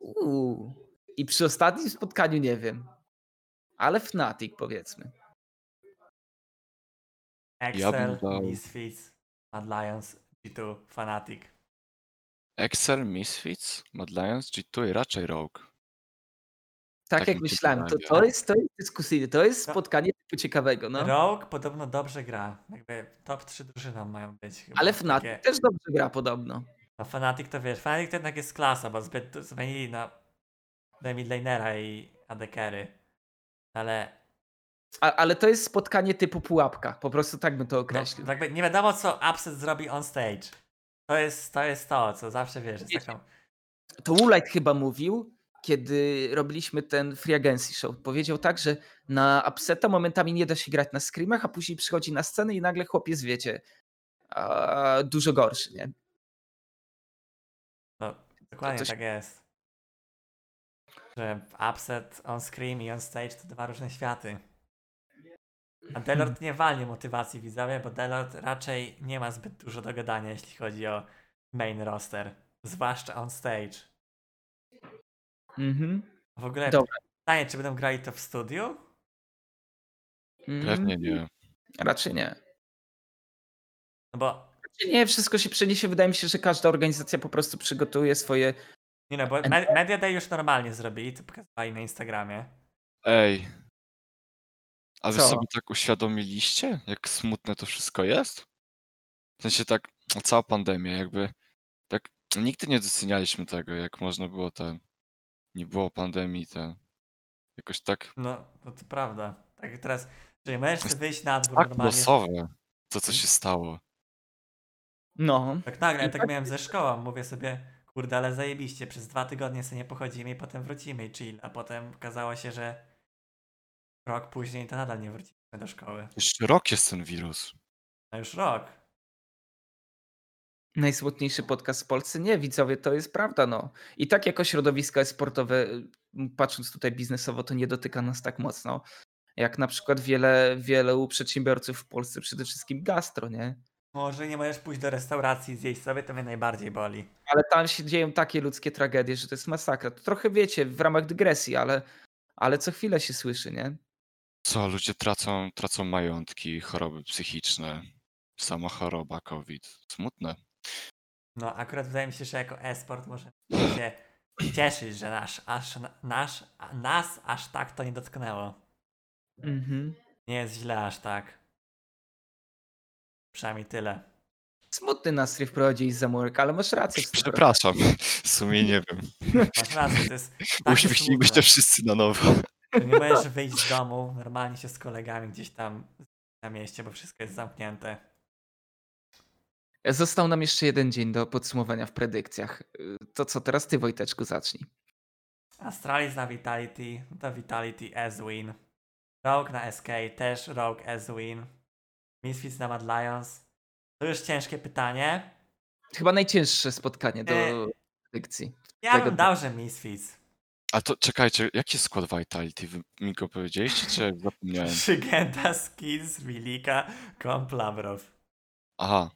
Uuu. I przy ostatnim spotkaniu nie wiem. Ale Fnatic powiedzmy. Excel, dał- Misfits, Mad Lions, G2, Fanatic. Excel, Misfits, Mad Lions, G2 i raczej Rogue. Tak, Tak jak myślałem, to, to, jest, to jest dyskusyjne, to jest No. spotkanie typu ciekawego, no. Rogue podobno dobrze gra. Jakby top 3 drużyną mają być. Chyba. Ale Fnatic Takie- też dobrze gra podobno. No Fanatic to wiesz, Fanatic to jednak jest klasa, bo zbyt zmienili na midlanera i adekery. Ale A, ale to jest spotkanie typu pułapka, po prostu tak bym to no, określił. jakby nie wiadomo co Upset zrobi on stage. To jest to, jest to co zawsze wiesz. Jest taką... To Woolite chyba mówił, kiedy robiliśmy ten Free Agency Show. Powiedział tak, że na Upseta momentami nie da się grać na screamach, a później przychodzi na scenę i nagle chłopiec, wiecie, a, dużo gorszy, nie? No, dokładnie coś- tak jest. Że upset on screen i on stage to dwa różne światy. A Delord nie walnie motywacji widzowie, bo Delord raczej nie ma zbyt dużo do gadania, jeśli chodzi o main roster. Zwłaszcza on stage. Mhm. W ogóle Dobra. pytanie, czy będą grali to w studiu? Pewnie nie. Raczej nie. No bo, Raczej nie, wszystko się przeniesie. Wydaje mi się, że każda organizacja po prostu przygotuje swoje. nie no, bo Me- Media Day już normalnie zrobili, to pokazywali na Instagramie. Ej. A wy Co? sobie tak uświadomiliście, jak smutne to wszystko jest? W sensie tak, cała pandemia, jakby tak nigdy nie docenialiśmy tego, jak można było ten. Nie było pandemii, ten. Jakoś tak, No, no to prawda. Tak teraz, że możesz wyjść na dwór tak normalnie. losowe, to co się stało. No. Tak nagle, ja tak tak- miałem ze szkołą, mówię sobie, kurde, ale zajebiście, przez dwa tygodnie sobie nie pochodzimy i potem wrócimy i chill, a potem okazało się, że rok później to nadal nie wróciliśmy do szkoły. Jeszcze rok jest ten wirus. No już rok. Najsmutniejszy podcast w Polsce? Nie, widzowie, to jest prawda, no. I tak jako środowiska sportowe, patrząc tutaj biznesowo, to nie dotyka nas tak mocno, jak na przykład wiele, wielu przedsiębiorców w Polsce, przede wszystkim gastro, nie? Może nie możesz pójść do restauracji i zjeść sobie, to mnie najbardziej boli. Ale tam się dzieją takie ludzkie tragedie, że to jest masakra. To trochę wiecie, w ramach dygresji, ale, ale co chwilę się słyszy, nie? Co, ludzie tracą, tracą majątki, choroby psychiczne, sama choroba COVID. Smutne. No akurat wydaje mi się, że jako e-sport możemy się cieszyć, że nasz, aż, nasz, nas aż tak to nie dotknęło. Mhm. Nie jest źle aż tak. Przynajmniej tyle. Smutny nastrój wprowadzili za murek, ale masz rację. Przepraszam, w sumie nie wiem. Masz rację, to jest [LAUGHS] takie Uśmiechnijmy wszyscy na nowo. Nie możesz wyjść z domu, normalnie się z kolegami gdzieś tam na mieście, bo wszystko jest zamknięte. Został nam jeszcze jeden dzień do podsumowania w predykcjach. To co, teraz ty Wojteczku zacznij. Astralis na Vitality, to Vitality as win. Rogue na SK, też Rogue as win. Misfits na Mad Lions. To już ciężkie pytanie. Chyba najcięższe spotkanie do E, predykcji. Ja bym dał, że Misfits. A to czekajcie, jaki jest skład Vitality? Wy mi go powiedzieliście, czy zapomniałem? [LAUGHS] Szygenta, Skins, Wilika, Komp, Labrow. Aha.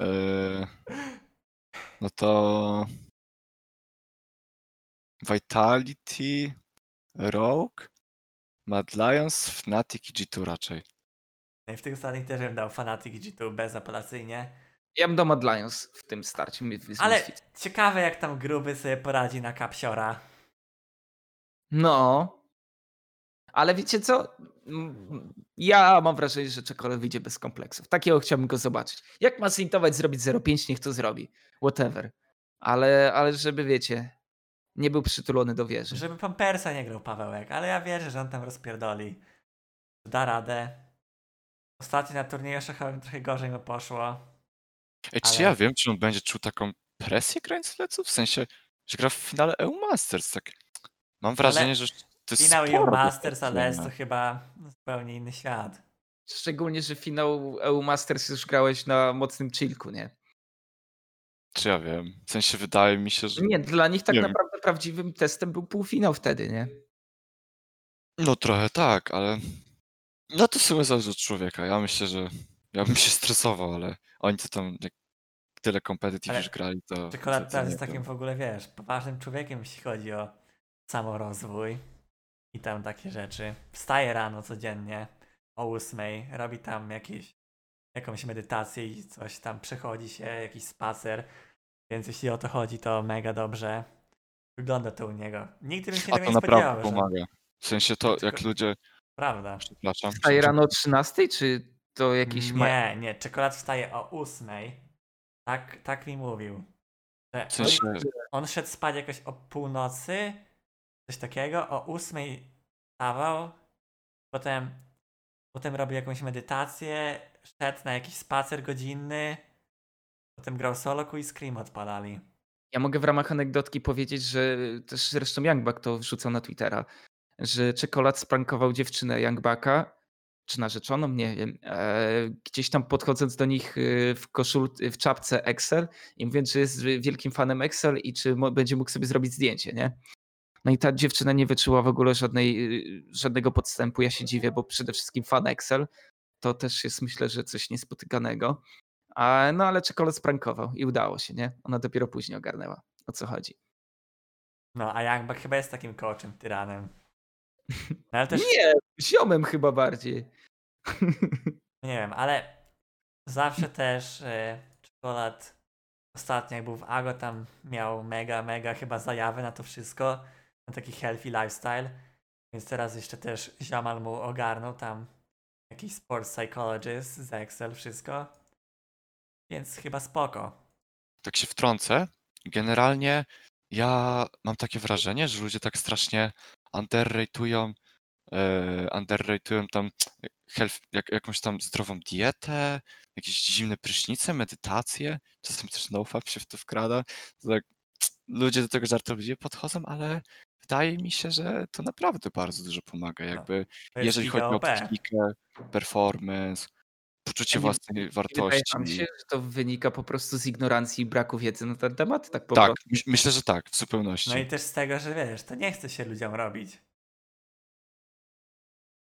Eee, [LAUGHS] no to... Vitality, Rogue, Mad Lions, Fnatic i G2 raczej. No i w tych ostatnich też bym dał Fnatic G2 bezapelacyjnie. Ja bym dał Mad Lions w tym starcie. Ale ciekawe jak tam gruby sobie poradzi na kapsiora. No. Ale wiecie co? Mm, Ja mam wrażenie, że czekolad wyjdzie bez kompleksów. Takiego chciałbym go zobaczyć. Jak ma sintować zrobić 0,5, niech to zrobi. Whatever. Ale, ale żeby wiecie, nie był przytulony do wieży. Żeby Pampersa nie grał Pawełek, ale ja wierzę, że on tam rozpierdoli. Da radę. Ostatnio na turnieju szachowym trochę gorzej mu poszło. Ej, czy Ale- ja wiem, czy on będzie czuł taką presję grając leców? W sensie, że gra w finale EU Masters, tak. Mam wrażenie, że to jest Finał EU Masters, ale jest to chyba zupełnie inny świat. Szczególnie, że finał EU Masters już grałeś na mocnym chillku, nie? Czy ja wiem? W sensie wydaje mi się, że... Nie, dla nich tak Nie wiem. naprawdę prawdziwym testem był półfinał wtedy, nie? No trochę tak, ale... No to w sumie zależy od człowieka. Ja myślę, że ja bym się stresował, ale oni to tam jak tyle competitive Ale już grali, to... Czekolad to, to teraz nie jest takim wiem. w ogóle, wiesz, poważnym człowiekiem, jeśli chodzi o samorozwój i tam takie rzeczy. Wstaje rano codziennie o ósmej, robi tam jakieś, jakąś medytację i coś tam, przechodzi się, jakiś spacer, więc jeśli o to chodzi, to mega dobrze. Wygląda to u niego. Nigdy bym się A tego to nie naprawdę spodziewał, pomaga. W sensie to, jak ludzie... Prawda. Przepraszam. Wstaje rano o 13, czy to jakiś... Nie, nie, czekolad wstaje o ósmej. Tak, tak mi mówił. Że W sensie... on, on szedł spać jakoś o północy, coś takiego, o ósmej wstawał, potem, potem robił jakąś medytację, szedł na jakiś spacer godzinny, potem grał solo i Scream odpalali. Ja mogę w ramach anegdotki powiedzieć, że też zresztą Youngbuck to wrzucał na Twittera, że czekolad sprankował dziewczynę Youngbucka, czy narzeczoną, nie wiem, e, gdzieś tam podchodząc do nich e, w koszul, w czapce Excel i mówiąc, że jest wielkim fanem Excel i czy będzie mógł sobie zrobić zdjęcie, nie? No i ta dziewczyna nie wyczuła w ogóle żadnej, y, żadnego podstępu. Ja się dziwię, bo przede wszystkim fan Excel to też jest myślę, że coś niespotykanego. A, no ale czekolad sprankował i udało się, nie? Ona dopiero później ogarnęła, o co chodzi. No, a Youngbuck chyba jest takim coachem, tyranem. [LAUGHS] No, też, Nie, ziomem chyba bardziej. [LAUGHS] nie wiem, ale zawsze też e, czekolad ostatnio jak był w Ago tam miał mega, mega chyba zajawy na to wszystko, taki healthy lifestyle, więc teraz jeszcze też ziomal mu ogarnął tam jakiś sports psychologist z Excel, wszystko, więc chyba spoko. tak się wtrącę. Generalnie ja mam takie wrażenie, że ludzie tak strasznie underrateują, e, underrateują tam health, jak, jakąś tam zdrową dietę, jakieś zimne prysznice, medytację. Czasem też nofap się w to wkrada. Tak, ludzie do tego żartobliwie podchodzą, ale wydaje mi się, że to naprawdę bardzo dużo pomaga. Jakby To jest jeżeli chodzi o psychikę, performance, poczucie nie- własnej Nie wydaje wartości. wam się, że to wynika po prostu z ignorancji i braku wiedzy na ten temat? Tak po Tak, prostu. myślę, że tak, w zupełności. No i też z tego, że wiesz, to nie chce się ludziom robić.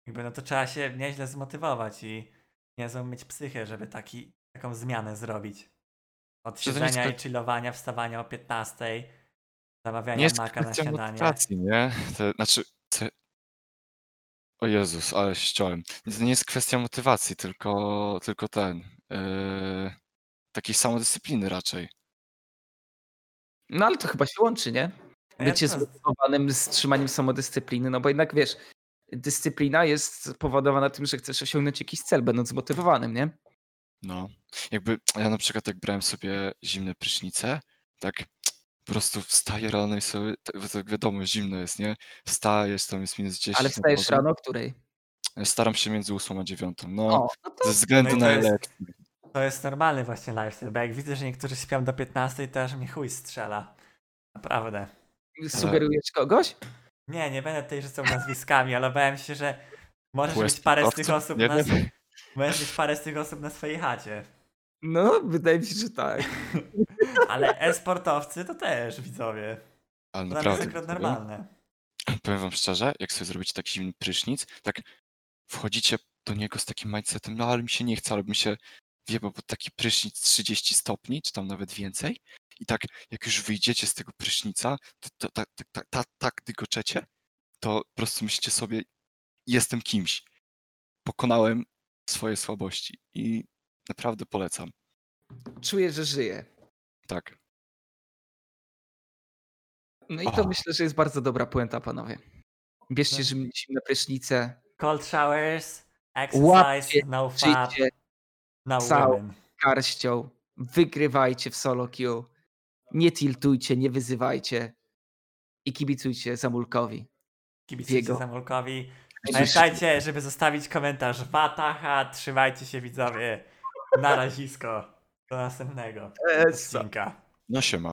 Jakby no to trzeba się nieźle zmotywować i niezłą mieć psychę, żeby taki, taką zmianę zrobić. Od siedzenia i chillowania, wstawania o 15, zamawiania nie jest maka na kwestia śniadanie. motywacji, nie? To, znaczy, to... o Jezus, ale się ściąłem. To nie jest kwestia motywacji, tylko, tylko ten, yy, takiej samodyscypliny raczej. No ale to chyba się łączy, nie? Ja Bycie to- zmotywowanym z trzymaniem samodyscypliny, no bo jednak wiesz, dyscyplina jest powodowana tym, że chcesz osiągnąć jakiś cel, będąc zmotywowanym, nie? No, jakby ja na przykład jak brałem sobie zimne prysznice, tak po prostu wstaję rano i sobie, tak, wiadomo, zimno jest, nie? Wstajesz, tam jest minus 10. Ale wstajesz dworze. rano o której? Staram się między 8 a 9. No, O, no to ze względu No na elekcję. To jest normalny właśnie lifestyle, bo jak widzę, że niektórzy śpią do 15, to aż mi chuj strzela. Naprawdę. sugerujesz kogoś? Nie, nie będę tutaj rzucał nazwiskami, ale obawiam się, że możesz mieć parę z tych osób Nie na, możesz mieć parę z tych osób na swojej chacie. No, wydaje mi się, że tak. [LAUGHS] Ale e-sportowcy to też widzowie. Ale To dla naprawdę, jest akurat powiem- normalne. powiem wam szczerze, jak sobie zrobicie taki zimny prysznic, tak wchodzicie do niego z takim mindsetem, no ale mi się nie chce, ale mi się wieba pod taki prysznic 30 stopni, czy tam nawet więcej. I tak jak już wyjdziecie z tego prysznica, to, to, tak, tak, tak, tak dygoczecie, to po prostu myślicie sobie, jestem kimś. Pokonałem swoje słabości i naprawdę polecam. Czuję, że żyję. Tak. No i to myślę, że jest bardzo dobra puenta, panowie. Bierzcie No. zim- zimne prysznice, Cold showers, exercise, Łapcie, no fat, no całą- women. garścią, wygrywajcie w solo queue, nie tiltujcie, nie wyzywajcie i kibicujcie Zamulkowi. Kibicujcie Jego. Zamulkowi. Pamiętajcie, żeby zostawić komentarz Wataha. Trzymajcie się widzowie. Na razisko. Do następnego odcinka. No siema.